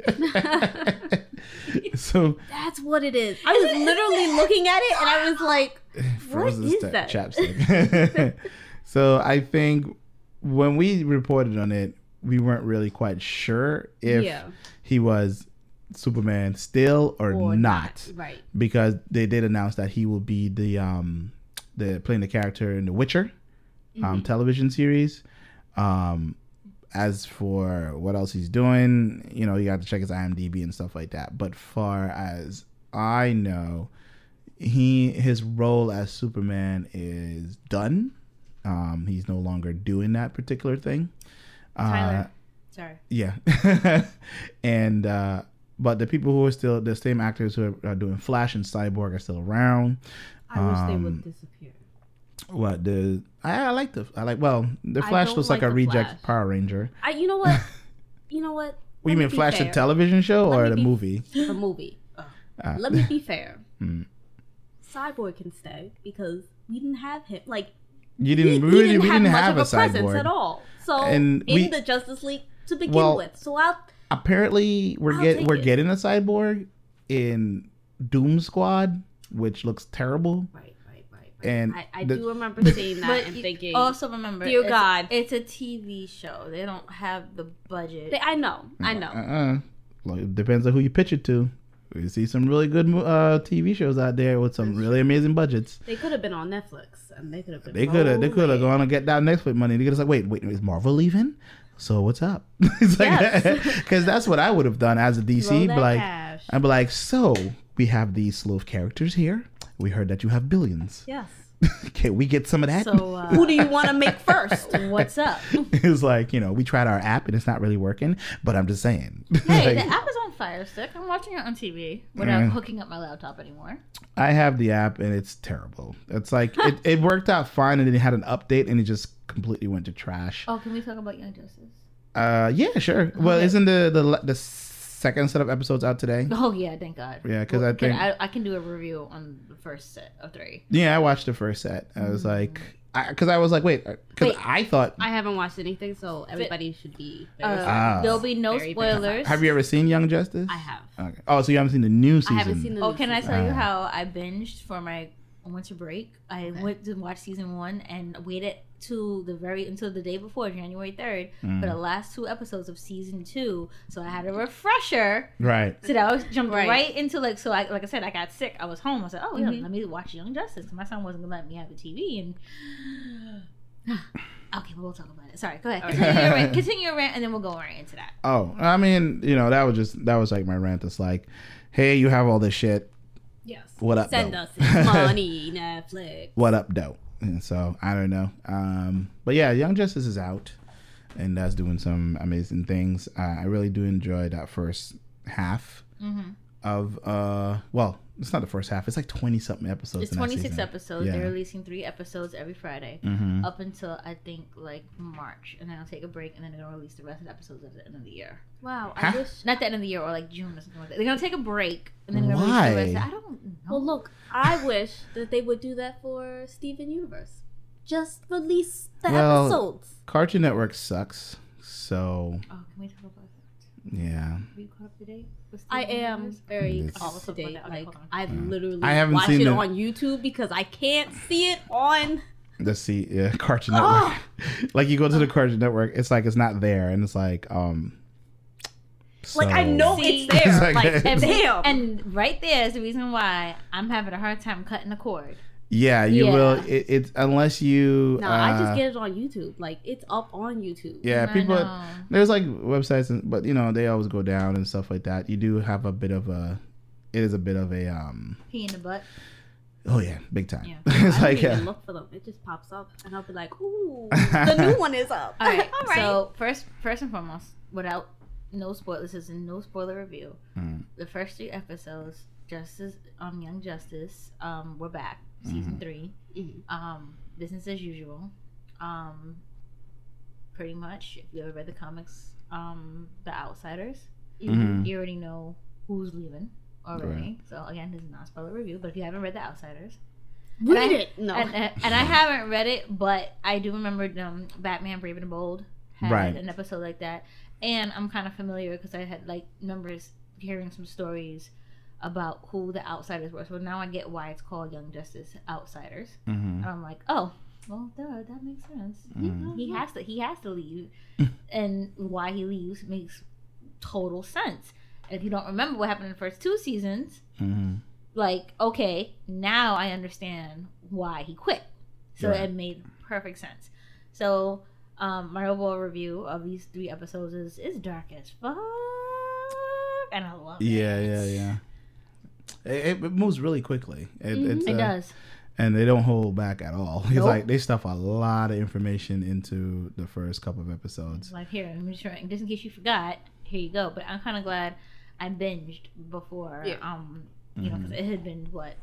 [LAUGHS] so That's what it is. I was literally looking at it and I was like, [LAUGHS] frozen is sta- that? chapstick. [LAUGHS] so I think when we reported on it, we weren't really quite sure if Yeah. he was Superman still or, or not, Right. because they did announce that he will be the um the playing the character in the Witcher Mm-hmm. um television series. Um as for what else he's doing, you know, you got to check his IMDb and stuff like that. But far as I know, he his role as Superman is done. Um, he's no longer doing that particular thing. Uh, Sorry. yeah, [LAUGHS] and uh, but the people who are still the same actors who are, doing Flash and Cyborg are still around. I wish they Um, would disappear. What the I, I like the I like well the Flash looks like, like a reject Flash. Power Ranger. I, you know what? you know what? What [LAUGHS] you me mean Flash the television show Let or the be- movie? [LAUGHS] The movie. Uh, Let me be fair. [LAUGHS] Hmm. Cyborg can stay because we didn't have him. Like You didn't he really didn't we have didn't much have of a a presence cyborg. at all. So And in we- the Justice League to begin Well, with. So I'll Apparently, we're I'll get we're it. getting a cyborg in Doom Squad, which looks terrible. right. And I, I the- do remember seeing that But and thinking. also remember, Dear it's, God. it's a TV show. They don't have the budget. They- I know, I know. Uh-uh. Well, it depends on who you pitch it to. We see some really good uh, TV shows out there with some really amazing budgets. They could have been on Netflix, and they could have been. They could have they could have gone and get that Netflix money. They could have said, "Wait, wait, is Marvel leaving? So what's up?" [LAUGHS] it's like Yes. because that's what I would have done as a DC. Roll Be that like, cash. I'd be like, "So we have these slew of characters here. We heard that you have billions. Yes. [LAUGHS] Can we get some of that?" so uh, [LAUGHS] Who do you want to make first? [LAUGHS] what's up? it's like you know we tried our app and it's not really working. But I'm just saying. Hey, Like, the app is on Fire Stick. I'm watching it on TV without Mm. hooking up my laptop anymore. I have the app and it's terrible. It's like it, it worked out fine and then it had an update and it just completely went to trash. Oh, can we talk about Young Justice? Uh, yeah, sure. Well, isn't the the the second set of episodes out today? [LAUGHS] Oh yeah, thank God. Yeah, 'cause I can- think- I, I can do a review on the first set of three. Yeah, I watched the first set. I was like, because I, was like, wait, because I thought. I haven't watched anything, so everybody should be. Very Uh, Ah. There'll be no Very, very spoilers. have you ever seen Young Justice? I have. Okay. Oh, so you haven't seen the new season? I haven't seen the. New. Oh, new can I season. tell you Ah. how I binged for my winter break? I Okay. went to watch season one and waited to the very until the day before January third Mm. for the last two episodes of season two. So I had a refresher. Right. So that I was jumped right. Right. into like so I like I said I got sick. I was home. I said, oh yeah, Mhm. let me watch Young Justice. My son wasn't gonna let me have the TV and. [SIGHS] Okay, but we'll talk about it. Sorry, go ahead. Okay. Continue your rant, [LAUGHS] continue your rant, and then we'll go right into that. Oh, I mean, you know, that was just that was like my rant. It's like, hey, you have all this shit. What up, Send though? us [LAUGHS] money, Netflix. What up, dope? And so I don't know. Um, but yeah, Young Justice is out, and that's doing some amazing things. Uh, I really do enjoy that first half Mm-hmm. of uh, well, it's not the first half. It's like twenty something episodes. It's 26 episodes. Yeah. They're releasing three episodes every Friday. Mhm. up until I think like March, and then I'll take a break, and then they're gonna release the rest of the episodes at the end of the year. Wow. Huh? I wish. Not the end of the year or like June or something like that. They're gonna take a break, and then they're gonna Why? release the rest. I don't know. Well, look. I wish that they would do that for Steven Universe. Just release the Well, episodes. Cartoon Network sucks. So oh, can we talk about that? Yeah, Are you caught up today? with I am very Yes. up Oh, to date. Like hold on. I Mm. literally I haven't watch seen it the- on YouTube because I can't see it on. the see yeah, [LAUGHS] Cartoon Network. [LAUGHS] like you go to the Cartoon Network, it's like it's not there, and it's like um. Like I know [LAUGHS] See? it's there. It's like- like And, damn. and right there is the reason why I'm having a hard time cutting the cord. Yeah, you Yeah. will. It, it's unless you. no, I uh, just get it on YouTube. Like it's up on YouTube. Yeah, I people. know. There's like websites, and, but you know they always go down and stuff like that. You do have a bit of a. It is a bit of a um. Pee in the butt. Oh yeah, big time. Yeah. [LAUGHS] it's I like even uh, look for them. It just pops up, and I'll be like, "Ooh, [LAUGHS] the new one is up." All right. [LAUGHS] All right. So first, first and foremost, without no spoilers, this is no spoiler review. Mm. The first three episodes, Justice, um, Young Justice, um, we're back, season Mhm. three. Mhm. Um, business as usual. Um, pretty much, if you ever read the comics, um, The Outsiders, Mhm. you already know who's leaving already. Right. So again, this is not a spoiler review, but if you haven't read The Outsiders, Read And I- it. No. and, and, and I haven't read it, but I do remember um, Batman Brave and the Bold had Right. an episode like that, and I'm kind of familiar because I had like members hearing some stories about who the outsiders were. So now I get why it's called Young Justice Outsiders, Mhm. and I'm like, oh, well, duh, that makes sense. Mhm. He has to, he has to leave, [LAUGHS] and why he leaves makes total sense. And if you don't remember what happened in the first two seasons, Mhm. like okay now i understand why he quit so Right. it made perfect sense so um my overall review of these three episodes is is dark as fuck and i love Yeah, it Yeah, yeah, yeah. It, it moves really quickly. It, Mhm. it's, it uh, does and they don't hold back at all. It's like they stuff a lot of information into the first couple of episodes. like here i'm just trying just in case you forgot here you go but i'm kind of glad i binged before Yeah. um you know because it had been what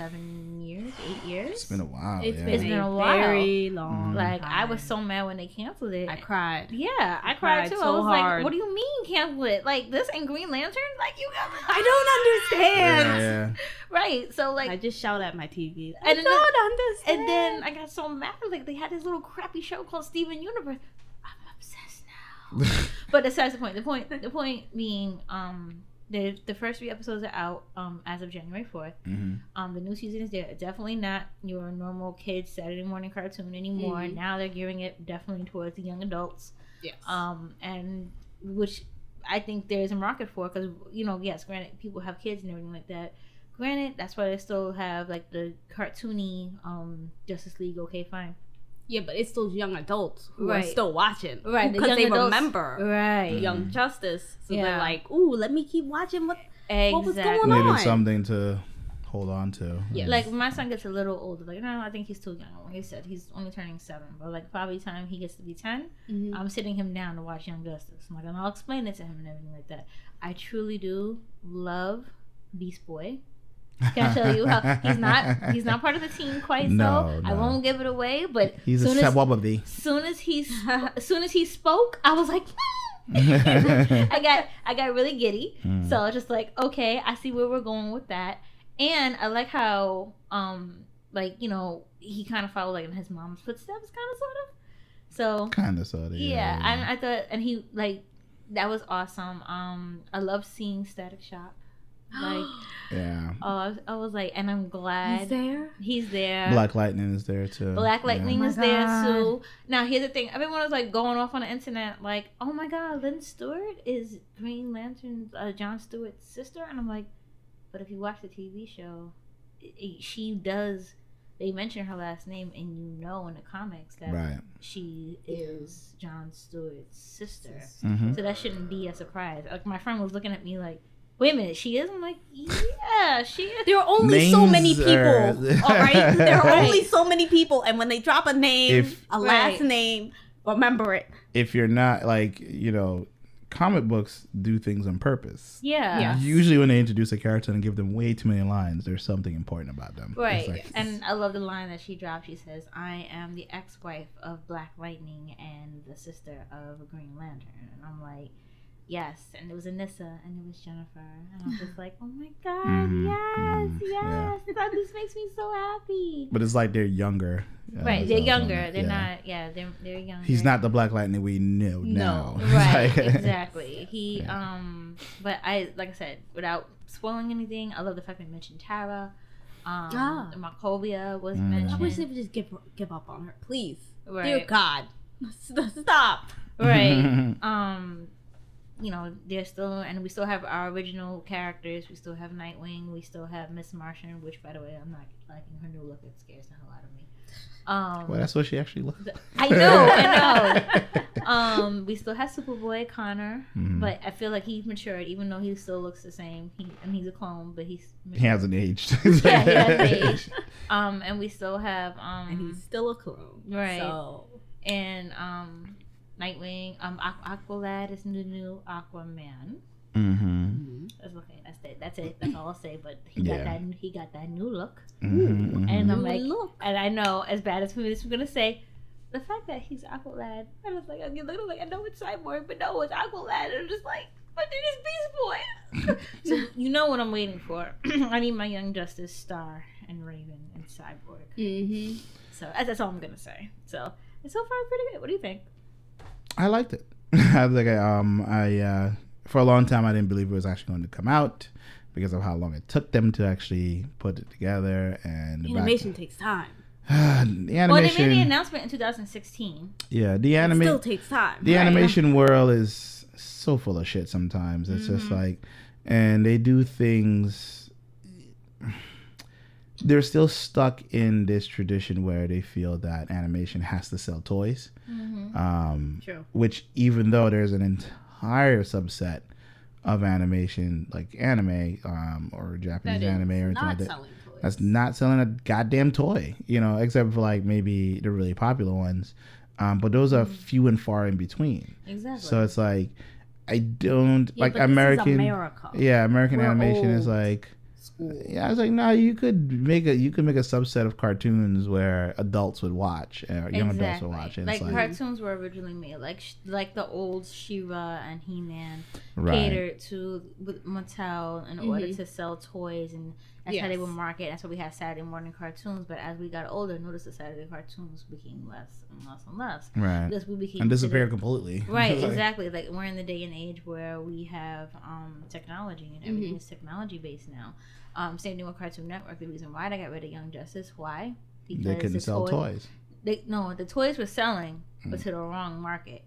seven years eight years It's been a while. It's yeah. been, It's been a, a while. very long. like i was so mad when they canceled it I cried. Yeah, I I cried, cried too. I was hard. like, "What do you mean cancel it? Like this and Green Lantern? Like you got I don't understand. yeah, yeah. [LAUGHS] right?" So like, I just shout at my TV. I And then- don't understand. and then I got so mad. Like they had this little crappy show called Steven Universe. I'm obsessed now. [LAUGHS] but besides the point, the point, the point being, um, the the first three episodes are out um as of January fourth. Mhm. Um, the new season is there. Definitely not your normal kids Saturday morning cartoon anymore. Mhm. Now they're gearing it definitely towards the young adults. yes. um, and which I think there's a market for because you know, yes, granted, people have kids and everything like that. Granted, that's why they still have like the cartoony um, Justice League. Okay, fine, yeah, but it's those young adults who Right. are still watching, Right, Because young they adults- remember right? Young Justice, so Yeah. they're like, "Ooh, let me keep watching what What was Exactly. going on? Needed something to hold on to. Yeah, Like when my son gets a little older, like no, I think he's too young. Like I said, he's only turning seven, but like probably time he gets to be 10 Mhm. I'm sitting him down to watch Young Justice. I'm like, and I'll explain it to him and everything like that. I truly do love Beast Boy. [LAUGHS] Can I tell you how he's not he's not part of the team quite No, so I won't give it away, but He's a soon as, Sabwababi. soon as he as [LAUGHS] soon as he spoke, I was like [LAUGHS] I got I got really giddy. Mm. So I was just like, okay, I see where we're going with that. And I like how um like you know he kind of followed like in his mom's footsteps, kind of sort of. So Kind of sort of. yeah, and I thought, and he like that was awesome. Um, I love seeing Static Shock. Like, [GASPS] yeah. oh, I was, I was like, and I'm glad He's there. he's there. Black Lightning is there too. Black Yeah. Lightning Oh is there too. Now here's the thing: everyone was like going off on the internet, like, "Oh my God, Lynn Stewart is Green Lantern's uh, John Stewart's sister," and I'm like, "But if you watch the TV show, i i- she does. They mention her last name, and you know in the comics that Right. she is John Stewart's sister. hmm So that shouldn't be a surprise. Like my friend was looking at me like, "Wait a minute, she is?" I'm like, "Yeah, she is." There are only so many people. are- [LAUGHS] all right, there are only so many people, and when they drop a name, If- a last Right. name, remember it. If you're not like you know, comic books do things on purpose. Yeah. Yeah. Usually, when they introduce a character and give them way too many lines, there's something important about them. Right. like- and I love the line that she dropped. She says, I am the ex wife of Black Lightning and the sister of Green Lantern. And I'm like, yes. And it was Anissa and it was Jennifer. And I was just [SIGHS] like, oh my God, Mhm, yes, mhm, yes. That just makes me so happy. but it's like they're younger. uh, right. They're so- so younger. not- They're yeah. not, yeah, they're, they're younger. He's not the Black Lightning we knew. No. now. right [LAUGHS] Like- exactly [LAUGHS] he Yeah. um but i like i said without spoiling anything i love the fact they mentioned tara um Ah. Markovia was Mm. mentioned I wish they would just give give up on her, please. right Dear God, [LAUGHS] stop. right um you know they're still and we still have our original characters. We still have nightwing. We still have miss martian which by the way i'm not liking her new look. It scares the hell out of me. Um well, that's what she actually looks. i know i [LAUGHS] know. Um we still have superboy connor Mhm. but i feel like he's matured. Even though he still looks the same he and he's a clone but he's he hasn't aged. [LAUGHS] yeah [LAUGHS] he hasn't aged. Um and we still have um And he's still a clone, Right. So. And um Nightwing, um Aqu- Aqualad is the new Aquaman. Mm-hmm. That's okay. That's it. That's it. That's all I'll say. But he Yeah. got that. He got that new look, Mm-hmm. and I'm New like, look. and I know as bad as this I'm gonna say, the fact that he's Aqualad, I was like, I look at him like I know it's Cyborg, but no, it's Aqualad. And I'm just like, but it is Beast Boy. [LAUGHS] so you know what I'm waiting for. [CLEARS THROAT] I need my Young Justice Star and Raven and Cyborg. Mm-hmm. So that's, that's all I'm gonna say. So and so far pretty good. What do you think? I liked it. [LAUGHS] I was like, um, I uh, for a long time I didn't believe it was actually going to come out because of how long it took them to actually put it together and the back- Animation takes time. [SIGHS] the animation, Well, they made the announcement in 2016. yeah, the anime. still takes time. the Right. animation world is so full of shit sometimes. It's just Mhm. like, and they do things. They're still stuck in this tradition where they feel that animation has to sell toys. Mm-hmm. Um, True. which even though there's an entire subset of animation like anime um, or Japanese That is anime or anything not like that, selling toys. that's not selling a goddamn toy, you know, except for like maybe the really popular ones. Um, but those are few and far in between. Exactly. So it's like I don't Yeah, like but this is American. America. Yeah, American We're animation is like School. Yeah. I was like, no, you could make a you could make a subset of cartoons where adults would watch, or young adults would watch. And Like, it's like, cartoons were originally made, like like the old She-Ra and He-Man right, catered to with Mattel in order Mhm. to sell toys, and that's how they Yes. would market. That's why we had Saturday morning cartoons. But as we got older, notice the Saturday cartoons became less and less and less right, because we became and disappeared disappear completely. [LAUGHS] Right, Like, exactly. Like we're in the day and age where we have um, technology and everything Mhm. is technology based now. Um, same thing with Cartoon Network. The reason why they got rid of Young Justice, why? Because They couldn't the sell toy- toys. They no, the toys were selling, but Mm. to the wrong market.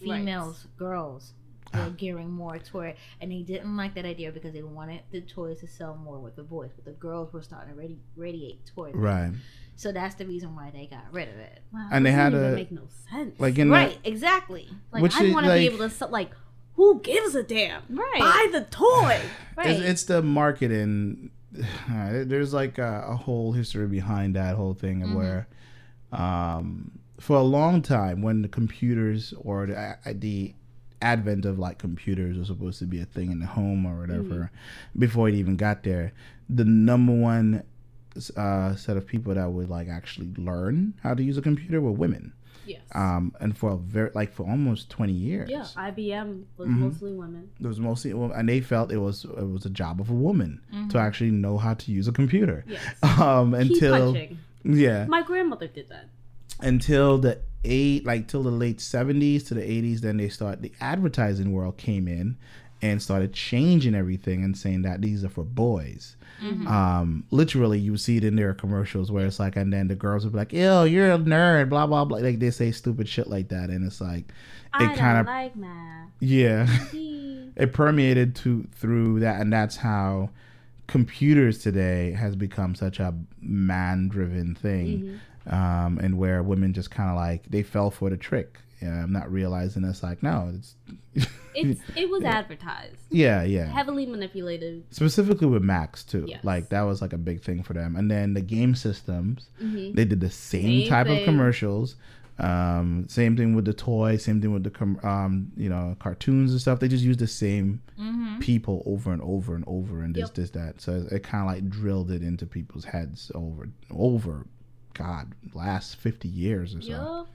Right. Females, girls, were gearing more toward it, and they didn't like that idea because they wanted the toys to sell more with the boys, but the girls were starting to radi- radiate toward it. Right. So that's the reason why they got rid of it. Wow, And they had doesn't a- make no sense. Like in right, exactly. like which I want to like- be able to sell, like who gives a damn? Right, Buy the toy. [SIGHS] right. it's, it's the marketing. [SIGHS] There's like a, a whole history behind that whole thing of Mhm. where, um, for a long time, when the computers or the, the advent of like computers was supposed to be a thing in the home or whatever, before it even got there, the number one uh, set of people that would like actually learn how to use a computer were women. Yes. Um, and for a very like for almost twenty years. yeah. IBM was Mhm. mostly women. It was mostly, well, and they felt it was it was a job of a woman Mm-hmm. to actually know how to use a computer. Yes. [LAUGHS] Um, until punching. yeah, My grandmother did that. until the eight like till the late 70s to the 80s then they start the advertising world came in and started changing everything and saying that these are for boys. Mm-hmm. um literally you see it in their commercials where it's like and then the girls will be like ew you're a nerd blah blah blah. Like they say stupid shit like that and it's like it kind of like math. yeah. [LAUGHS] It permeated to through that and that's how computers today has become such a man driven thing um, and where women just kind of like they fell for the trick yeah, i'm not realizing it's like no it's [LAUGHS] It's it was advertised, yeah yeah heavily manipulated. specifically with max too Yes. like that was like a big thing for them and then the game systems Mhm. they did the same, Same type of commercials um, same thing with the toy same thing with the com- um, you know cartoons and stuff they just use the same Mm-hmm. people over and over and over and this Yep. this that so it kind of like drilled it into people's heads over over god last 50 years or so Yup.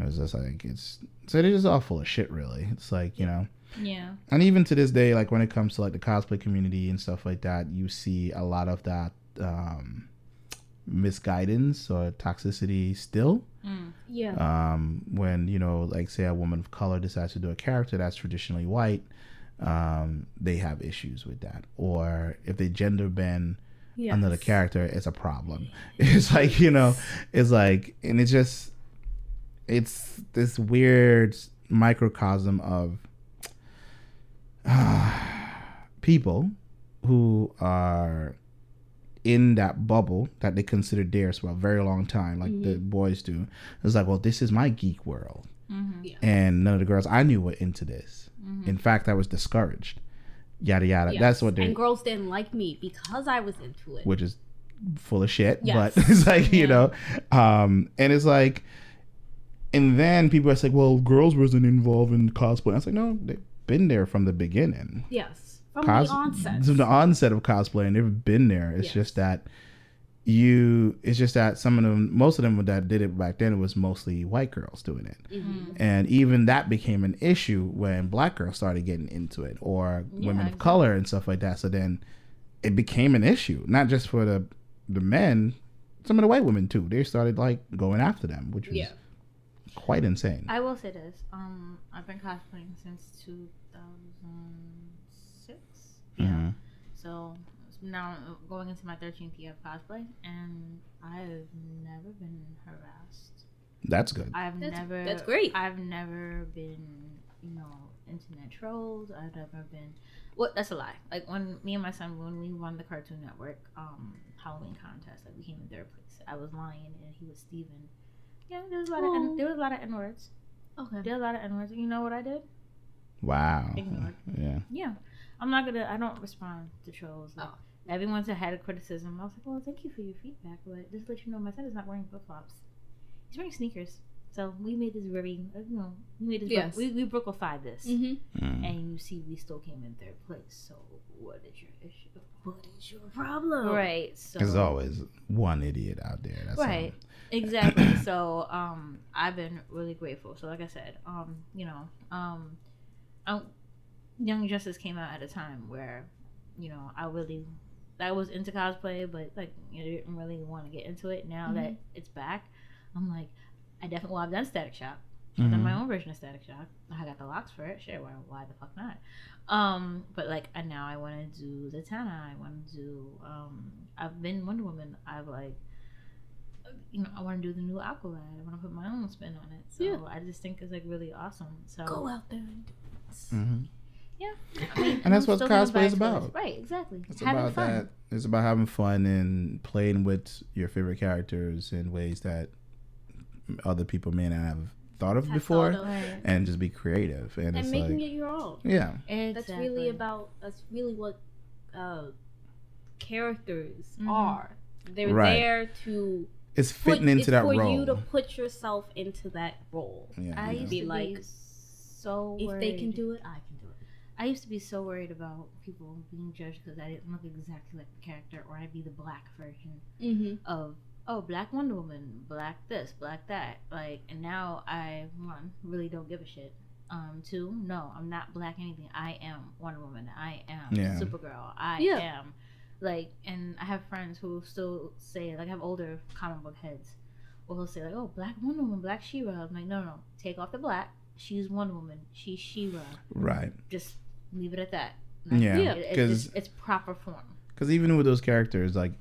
It was just like it's so they're just all full of shit really it's like you know Yeah. and even to this day like when it comes to like the cosplay community and stuff like that you see a lot of that um misguidance or toxicity still Mm. Yeah. um, when you know like say a woman of color decides to do a character that's traditionally white um, they have issues with that or if they gender bend yes. another character it's a problem [LAUGHS] it's like you know it's like and it's just it's this weird microcosm of people who are in that bubble that they consider theirs for a very long time like the boys do it's like well this is my geek world Mm-hmm. Yeah. and none of the girls i knew were into this in fact i was discouraged yada yada Yes. that's what they And girls didn't like me because I was into it. which is full of shit. Yes. But [LAUGHS] it's like you know, um, and it's like, and then people are like, well, girls wasn't involved in cosplay. I was like, no, they've been there from the beginning. yes. From Cos- the onset. From the onset of cosplay, and they've been there. It's Yes. just that you. It's just that some of them, most of them that did it back then, it was mostly white girls doing it. Mhm. And even that became an issue when black girls started getting into it, or Yeah, women of exactly. color and stuff like that. So then it became an issue, not just for the the men, some of the white women too. They started like going after them, which was Yeah. Quite insane. I will say this. Um, I've been cosplaying since 2006. Yeah. Mhm. So now I'm going into my 13th year of cosplay, and I've never been harassed. That's good. I've That's- never. that's great. I've never been, you know, internet trolls. I've never been. What? That's a lie. Like when me and my son, when we won the Cartoon Network um, Halloween contest, like we came in third place. I was Lion and he was Steven. Yeah, there was a lot of N- there was a lot of N words. Okay. There was a lot of N words. You know what I did? Wow. Ignored. Yeah. Yeah, I'm not gonna. I don't respond to trolls. Like, Oh. Everyone's had a criticism. I was like, well, thank you for your feedback, but just to let you know, my son is not wearing flip flops. He's wearing sneakers. So we made this very, uh, you know, we made this. Yes. We we Brooklified this, Mm-hmm. Mm. and you see, we still came in third place. So what is your issue? What is your problem? Right. So There's always one idiot out there. That's Right. Exactly. [CLEARS THROAT] so um I've been really grateful. So like I said, um, you know, um I, Young Justice came out at a time where, you know, I really I was into cosplay, but like you know, didn't really want to get into it. Now that it's back, I'm like I definitely well I've done Static Shock. I've done Mhm. my own version of Static Shock. I got the locks for it. Sure, why, why the fuck not? Um, but like, and now I want to do Zatanna. I want to do. Um, I've been Wonder Woman. I've like, you know, I want to do the new Aqualad. I want to put my own spin on it. So Yeah. I just think it's like really awesome. So Go out there and do it. Mhm. yeah, [CLEARS THROAT] I mean, And that's what cosplay is to it. about. Right? Exactly. It's Having about fun. that. It's about having fun and playing with your favorite characters in ways that other people may not have thought of Have before, thought of. And just be creative. And, And it's making like, it your own. yeah, Exactly. That's really about. That's really what uh, characters Mhm. are. They're Right. there to it's put, fitting into it's that for role. you to put yourself into that role. yeah, I yeah. used Be to like, be so If they can do it, I can do it. I used to be so worried about people being judged because I didn't look exactly like the character, or I'd be the black version Mm-hmm. of oh, black Wonder Woman, black this, black that. Like, and now I one really don't give a shit. Um, two, no, I'm not black anything. I am Wonder Woman. I am Yeah. Supergirl. I Yeah. am like, and I have friends who still say like I have older comic book heads, who will say like, oh, black Wonder Woman, black She-Ra. I'm like, no, no, no, take off the black. She's Wonder Woman. She's She-Ra. Right. Just leave it at that. Yeah. Yeah. It- it's, Because just- it's proper form. because even with those characters, like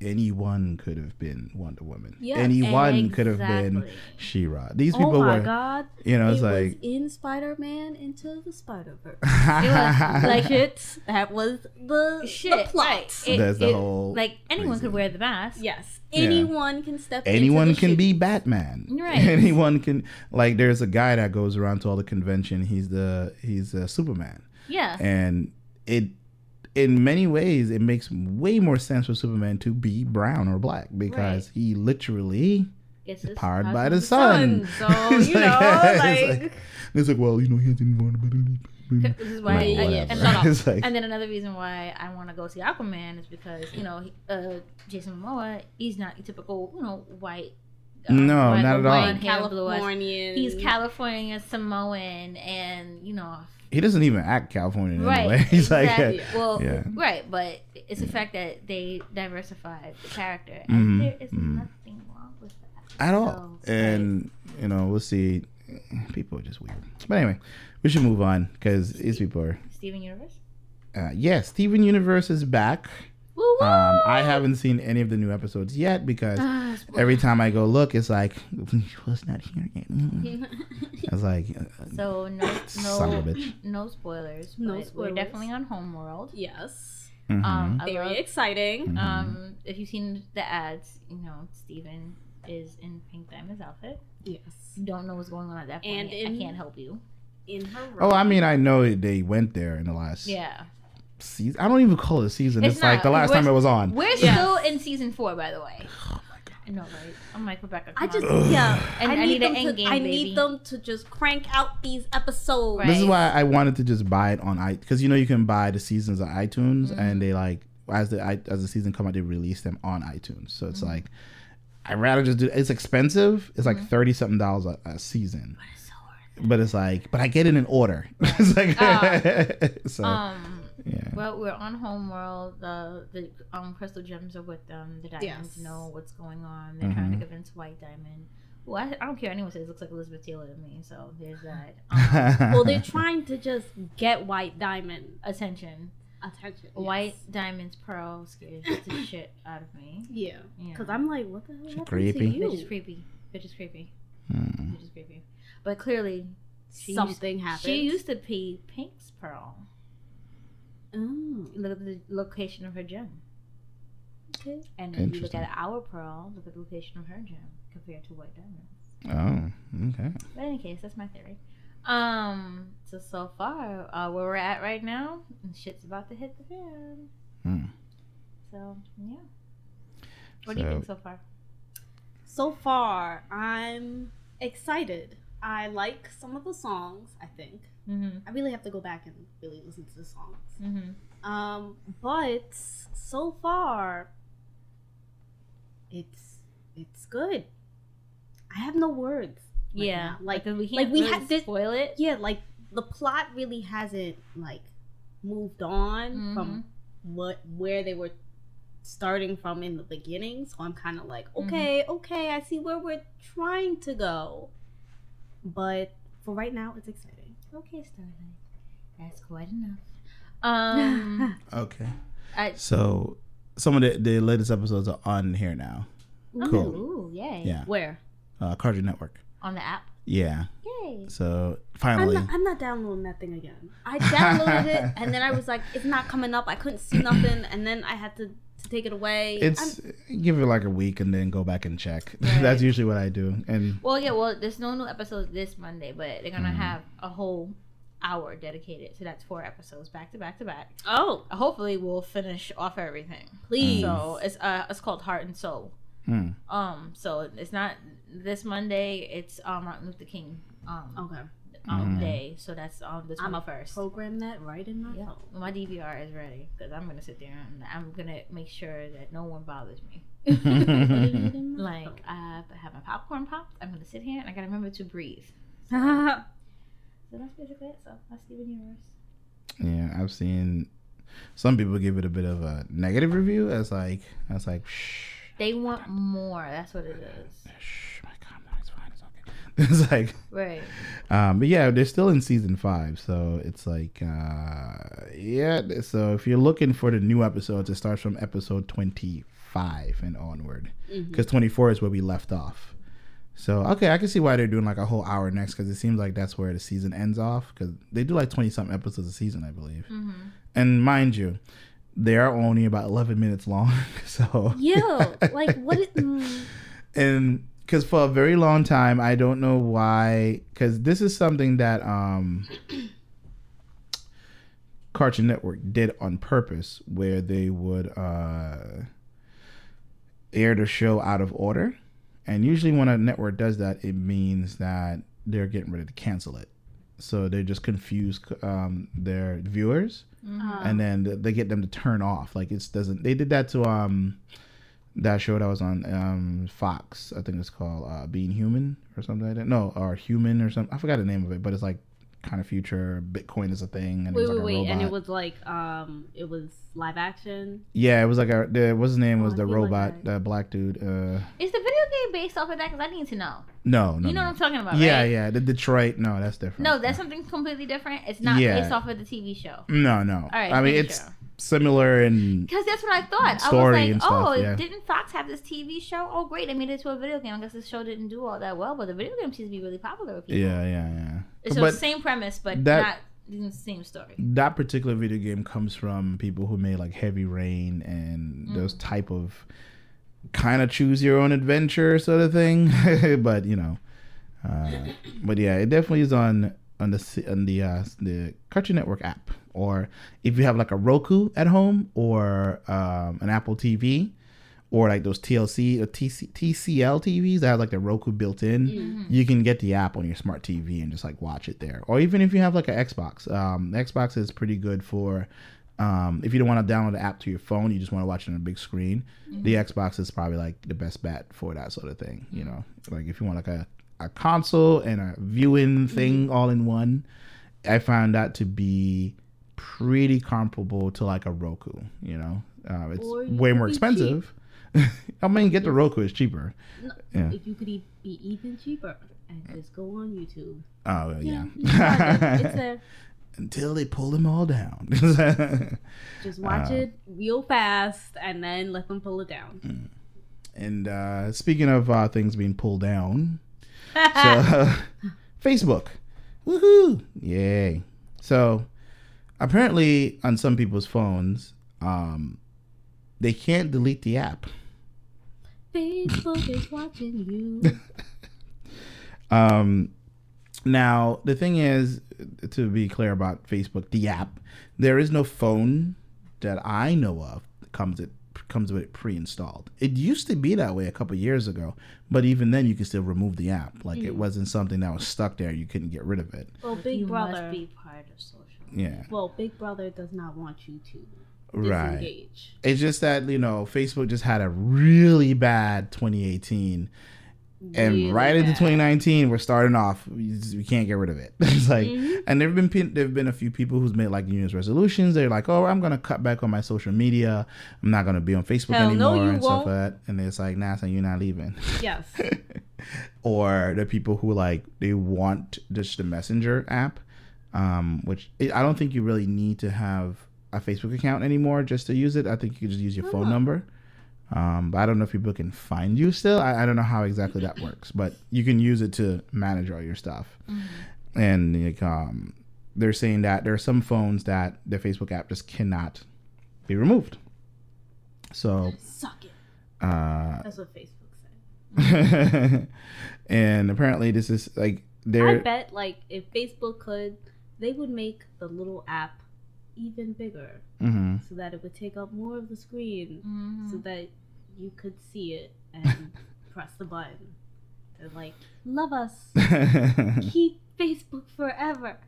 anyone could have been Wonder Woman. Yeah, anyone could have been Exactly. She-Ra. These Oh people my were, god! you know, it it's was like in Spider-Man into the Spider-Verse. [LAUGHS] was like shit, that was the Shit, the plot. right. It- That's the whole Like anyone reason. could wear the mask. yes, Yeah. anyone can step. anyone into the can be. Batman. Right. [LAUGHS] Anyone can like. There's a guy that goes around to all the convention. He's the he's a Superman, Yeah. and it in many ways it makes way more sense for Superman to be brown or black because he literally Gets his powered by from the sun. [LAUGHS] So It's you [LAUGHS] know, it's like, it's like well you know he hasn't born This is why, Like, I- and, no, no. [LAUGHS] Like- and then another reason why I want to go see Aquaman is because you know uh, Jason Momoa, he's not your typical you know white. uh, No, white not or at all. blonde hair, blue eyes. Californian. He's California Samoan, and you know, he doesn't even act Californian right? anyway. [LAUGHS] He's exactly. like well, yeah. right, but it's the fact that they diversified the character, and there is mhm. nothing wrong with that at all. So, and you know, we'll see. People are just weird. But anyway, we should move on because these people are. Steven Universe. Uh, yes, Steven Universe is back. Woo woo! Um, I haven't seen any of the new episodes yet because Ah, every time I go look, it's like, [LAUGHS] well, it's not here yet. [LAUGHS] I was like, uh, So no, Son of a no, bitch. [CLEARS THROAT] no spoilers. No but We're definitely on Homeworld. yes, mhm. Um, very love, exciting. Mhm. um, if you've seen the ads, you know Steven is in Pink Diamond's outfit. Yes, Don't know what's going on at that point. And I can't help you. in her. Room. oh, I mean, I know they went there in the last Yeah, season. I don't even call it a season. It's, It's like the last time it was on. we're Yes. still in season four, by the way. [SIGHS] Oh my god. I know, right? I'm like Rebecca. I just on. yeah. [SIGHS] And I, I need, need an them to. I baby. need them to just crank out these episodes. Right. This is why I wanted to just buy it on i because you know you can buy the seasons on iTunes Mm-hmm. and they like as the I- as the season come out they release them on iTunes. So Mm-hmm. it's like I'd rather just do. It's expensive. It's like thirty something dollars a, a season, It's so worth but it's like but I get it in order. [LAUGHS] it's like [LAUGHS] so. Um. Yeah. Well, we're on Homeworld. The the um crystal gems are with them. The diamonds Yes. know what's going on. They're trying to Mhm. convince White Diamond. Well, I, I don't care. Anyone says It looks like Elizabeth Taylor to me. So there's [LAUGHS] that. Um, [LAUGHS] Well, they're trying to just get White Diamond attention. attention. White Diamond's pearl scares the [LAUGHS] shit out of me. Yeah. Yeah. Because I'm like, what the hell She creepy. to you? Bitch is creepy. Bitch is creepy. Hmm. Bitch is creepy. But clearly, she Something used, happened. She used to be Pink's pearl. Oh, Look at the location of her gem. okay. And if you look at our pearl, look at the location of her gem compared to White Diamond. Oh, okay. But in any case, that's my theory. Um, so so far, uh, where we're at right now, shit's about to hit the fan. Hmm. So yeah. What do you think so far? So far, I'm excited. I like some of the songs, I think. Mm-hmm. I really have to go back and really listen to the songs. Mm-hmm. Um, but so far, it's it's good. I have no words. right yeah, now. like we like we really had this- spoil it. yeah, like the plot really hasn't like moved on from what where they were starting from in the beginning. So I'm kind of like, okay, okay, I see where we're trying to go. But for right now, it's exciting. Okay, Starlight, that's quite enough. Um, [LAUGHS] Okay. I, So some of the the latest episodes are on here now. Cool. Ooh, yay! Yeah. Where? Uh, Cartoon Network. On the app, Yeah. yay! So I'm finally. not, I'm not downloading that thing again. I downloaded it and then I was like, it's not coming up. I couldn't see [COUGHS] nothing, and then I had to, to take it away. It's give it like a week and then go back and check. [LAUGHS] Right. That's usually what I do. And Well, yeah. Well, there's no new episodes this Monday, but they're gonna Mhm. have a whole hour dedicated. So that's four episodes back to back to back. oh, Hopefully, we'll finish off everything. please. So it's uh it's called Heart and Soul. hmm. Um, so it's not this Monday. It's um Martin Luther King um, okay, Mhm. day. So that's um the I'm a first. program that right in my Yeah, phone. my DVR is ready because I'm gonna sit there and I'm gonna make sure that no one bothers me. [LAUGHS] [LAUGHS] Like I have my popcorn popped. I'm gonna sit here and I gotta remember to breathe. [LAUGHS] So that's basically it. So that's Steven Universe. Yeah, I've seen some people give it a bit of a negative review as like as like shh, They want more. That's what it is. shh, my God, no, it's fine, it's okay. [LAUGHS] It's like, Right. um, but yeah, they're still in season five, so it's like, uh, yeah. So if you're looking for the new episodes, it starts from episode twenty five and onward, because twenty four is where we left off. So okay, I can see why they're doing like a whole hour next, because it seems like that's where the season ends off, because they do like twenty something episodes a season, I believe. Mm-hmm. And mind you, they are only about 11 minutes long. [LAUGHS] So, yeah, like what? It, mm, [LAUGHS] and because for a very long time, I don't know why, because this is something that um, [SNIFFS] Cartoon Network did on purpose, where they would uh, air the show out of order. And usually, when a network does that, it means that they're getting ready to cancel it. So they just confuse um, their viewers uh, and then they get them to turn off. Like it doesn't. They did that to um that show that was on um Fox. I think it's called uh, Being Human or something like that. No, or Human or something. I forgot the name of it, but it's like kind of future. Bitcoin is a thing, and it wait, was like wait, a wait, robot. and it was like um, it was live action. yeah, it was like a. The, what's his name was Oh, the robot, like- the black dude. Uh, Is the video game based off of that? Because I need to know. no, no, you know no. what I'm talking about, Yeah, right? yeah. The Detroit. No, that's different. No, that's something completely different. It's not Yeah. based off of the TV show. no, no. All right, I mean, it's sure. Similar in Because that's what I thought. Story I was like, stuff, oh, yeah. didn't Fox have this TV show? Oh, great, they made it to a video game. I guess the show didn't do all that well, but the video game seems to be really popular with people. yeah, yeah, yeah. It's but the same premise, but that- not the same story. that particular video game comes from people who made like Heavy Rain and those type of kind of choose your own adventure sort of thing. [LAUGHS] but you know, uh, but yeah, it definitely is on on the on the uh, the Cartoon Network app, or if you have like a Roku at home or um, an Apple TV. Or like those TLC or TC, TCL TVs that have like the Roku built in, Mm-hmm. you can get the app on your smart TV and just like watch it there. Or even if you have like an Xbox, um, Xbox is pretty good for um, if you don't want to download the app to your phone, you just want to watch it on a big screen. The Xbox is probably like the best bet for that sort of thing. You know, like if you want like a, a console and a viewing thing all in one, I found that to be pretty comparable to like a Roku. You know, uh, it's Or way more expensive. [LAUGHS] I mean, get the Roku is cheaper. No, Yeah. If you could be even cheaper and just go on YouTube. Oh yeah. you can find it. it's. [LAUGHS] Until they pull them all down. [LAUGHS] Just watch Uh, it real fast and then let them pull it down. and uh, speaking of uh, things being pulled down, so Facebook, woohoo, yay! So apparently, on some people's phones, um, they can't delete the app. Facebook is watching you. [LAUGHS] Um, now the thing is, to be clear about Facebook, the app, there is no phone that I know of that comes it comes with it pre-installed. It used to be that way a couple years ago, but even then you can still remove the app. Like it wasn't something that was stuck there. You couldn't get rid of it. Well, Big you Brother. must be part of social. Yeah, Well, Big Brother does not want you to right. disengage. It's just that you know Facebook just had a really bad 2018. and Really right into 2019 we're starting off we, just- we can't get rid of it [LAUGHS] it's like Mhm. and there've been there've been a few people who's made like New Year's resolutions they're like oh i'm gonna cut back on my social media i'm not gonna be on facebook Hell no, anymore you and won't. like that and it's like nah son, you're not leaving [LAUGHS] Yes. or the people who like they want just the messenger app um which i I don't think you really need to have a facebook account anymore just to use it i think you can just use your phone number um, but I don't know if people can find you still. I, I don't know how exactly that works, but you can use it to manage all your stuff. And like, um, they're saying that there are some phones that the Facebook app just cannot be removed. So, Suck it. uh, That's what Facebook said. [LAUGHS] and apparently this is like I they're bet, like, if Facebook could, they would make the little app even bigger hmm so that it would take up more of the screen Mhm. so that you could see it and [LAUGHS] press the button. And, like, love us. [LAUGHS] Keep Facebook forever.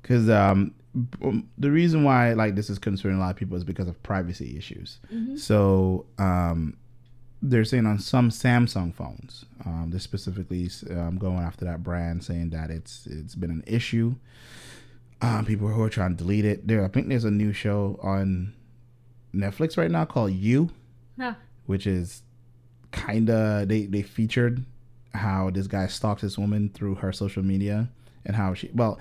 because um, the reason why like this is concerning a lot of people is because of privacy issues. Mhm. So um, they're saying on some Samsung phones. Um, they're specifically um, going after that brand, saying that it's it's been an issue. Um, people who are trying to delete it. There, I think there's a new show on Netflix right now called You, Huh. which is kind of they they featured how this guy stalks this woman through her social media and how she well,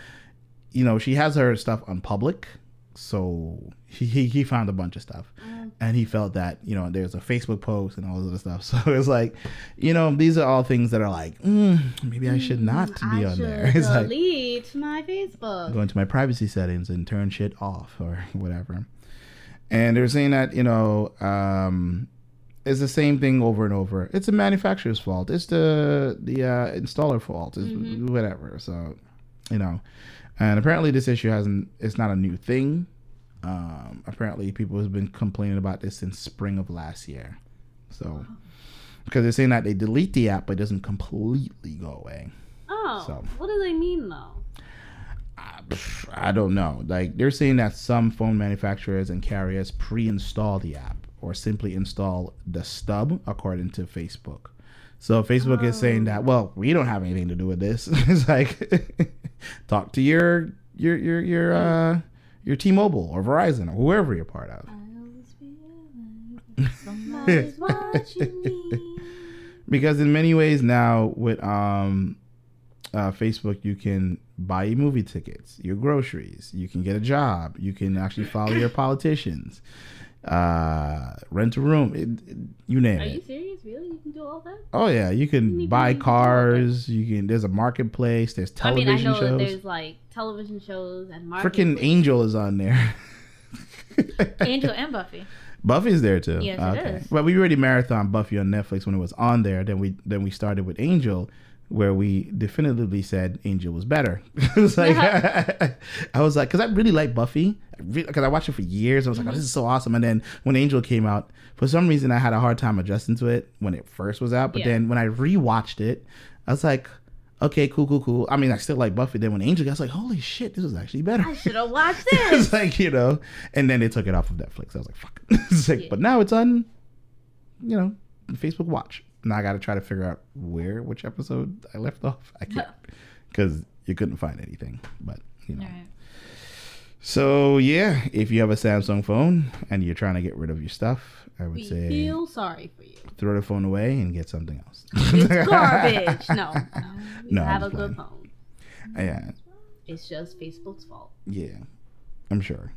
you know, she has her stuff on public, so he he, he found a bunch of stuff and he felt that you know there's a Facebook post and all this other stuff. [LAUGHS] So it's like, you know, these are all things that are like, mm, maybe I should not be I on there. [LAUGHS] It's like delete my Facebook. go into my privacy settings and turn shit off or [LAUGHS] whatever. And they're saying that you know um, it's the same thing over and over. It's the manufacturer's fault. It's the the uh, installer fault. It's whatever. So you know, and apparently this issue hasn't. It's not a new thing. Um, apparently, people have been complaining about this since spring of last year. So, because they're saying that they delete the app, but it doesn't completely go away. Oh, So. what do they mean though? I, [SIGHS] I don't know. Like they're saying that some phone manufacturers and carriers pre-install the app or simply install the stub, according to Facebook. So Facebook is saying that, well, we don't have anything to do with this. [LAUGHS] it's like [LAUGHS] talk to your your your your uh your T-Mobile or Verizon or whoever you're part of. I always feel like [LAUGHS] somebody's watching me. because in many ways now with um uh, Facebook, you can buy your movie tickets, your groceries, you can get a job, you can actually follow your politicians, uh, rent a room, it, it- you name Are it. you serious? Really? You can do all that? Oh yeah, you can You buy cars. You can. There's a marketplace. There's television I mean, I know shows. there's like television shows and Freaking. Angel is on there. [LAUGHS] Angel and Buffy. Buffy's there too. Yes, it is. Well, we already marathon Buffy on Netflix when it was on there. Then we then we started with Angel, where we definitively said Angel was better. [LAUGHS] was like [LAUGHS] I was like, because I really like Buffy, because I watched it for years. I was like, oh, this is so awesome. And then when Angel came out, for some reason I had a hard time adjusting to it when it first was out. But Yeah. then when I rewatched it, I was like. Okay, cool, cool, cool. I mean, I still like Buffy. Then when Angel, got, I was like, "Holy shit, this was actually better." I should have watched [LAUGHS] it's this. like you know, and then they took it off of Netflix. I was like, fuck. it's like, Yeah. but now it's on, you know, Facebook Watch. Now I got to try to figure out where which episode I left off. I can't because you couldn't find anything. But you know, right. so yeah, if you have a Samsung phone and you're trying to get rid of your stuff, I would We say feel sorry for you. throw the phone away and get something else. [LAUGHS] It's [LAUGHS] garbage. No, no. [LAUGHS] Have a good phone. yeah, It's just Facebook's fault. Yeah, I'm sure.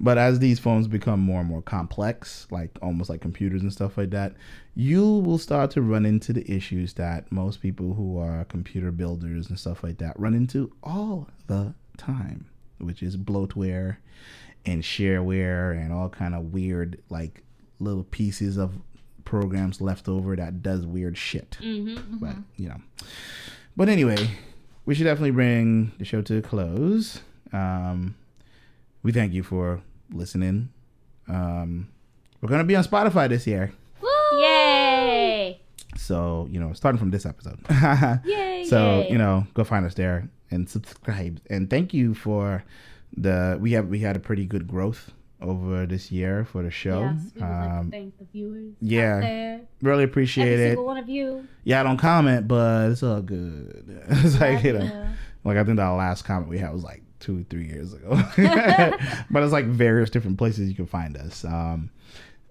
But as these phones become more and more complex, like almost like computers and stuff like that, you will start to run into the issues that most people who are computer builders and stuff like that run into all the time, which is bloatware and shareware and all kind of weird like little pieces of programs left over that does weird shit Mm-hmm. but you know. But anyway, we should definitely bring the show to a close. Um, we thank you for listening. Um, we're gonna be on Spotify this year, Woo! Yay! so you know, starting from this episode. [LAUGHS] Yay! so Yay. you know, go find us there and subscribe. And thank you for the we have we had a pretty good growth over this year for the show. Yes, we would like um, thank the viewers yeah, out there. really Every appreciate it. single one of you. Yeah, I don't comment, but it's all good. [LAUGHS] it's like you know. Yeah. Like I think the last comment we had was like two, three years ago. [LAUGHS] but it's like various different places you can find us. Um,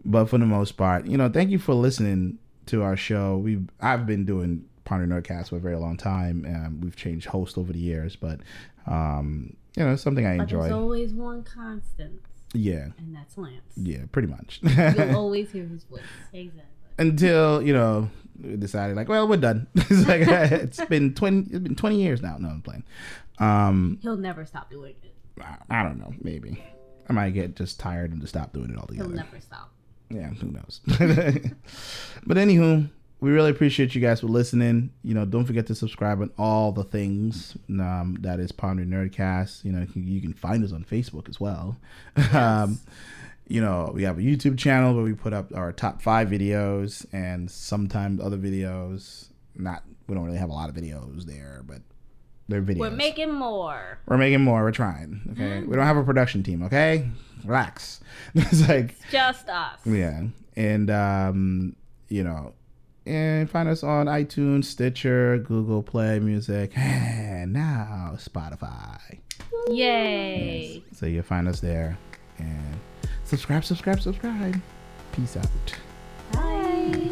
but for the most part, you know, thank you for listening to our show. We I've been doing Ponder Nerdcast for a very long time. Um, we've changed hosts over the years, but um, you know, something I But there's enjoy. always one constant, Yeah, and that's Lance. yeah, pretty much. You'll [LAUGHS] always hear his voice. Exactly. Until you know, we decided like, well, we're done. [LAUGHS] it's like [LAUGHS] it's been twenty. It's been twenty years now. No, I'm playing. Um, He'll never stop doing it. I- I don't know. Maybe I might get just tired and just stop doing it He'll never stop. Yeah, who knows? [LAUGHS] but anywho, we really appreciate you guys for listening. You know, don't forget to subscribe on all the things. Um, that is Ponder Nerdcast. You know, you can, you can find us on Facebook as well. Um, you know, we have a YouTube channel where we put up our top five videos and sometimes other videos. Not, we don't really have a lot of videos there, but they're videos. We're making more. We're making more. We're trying. Okay. We don't have a production team. Okay. Relax. [LAUGHS] it's like, Just us. yeah. and um, you know, and find us on iTunes, Stitcher, Google Play Music, and now Spotify. Yay. So you'll find us there, and subscribe, subscribe, subscribe. Peace out. Bye.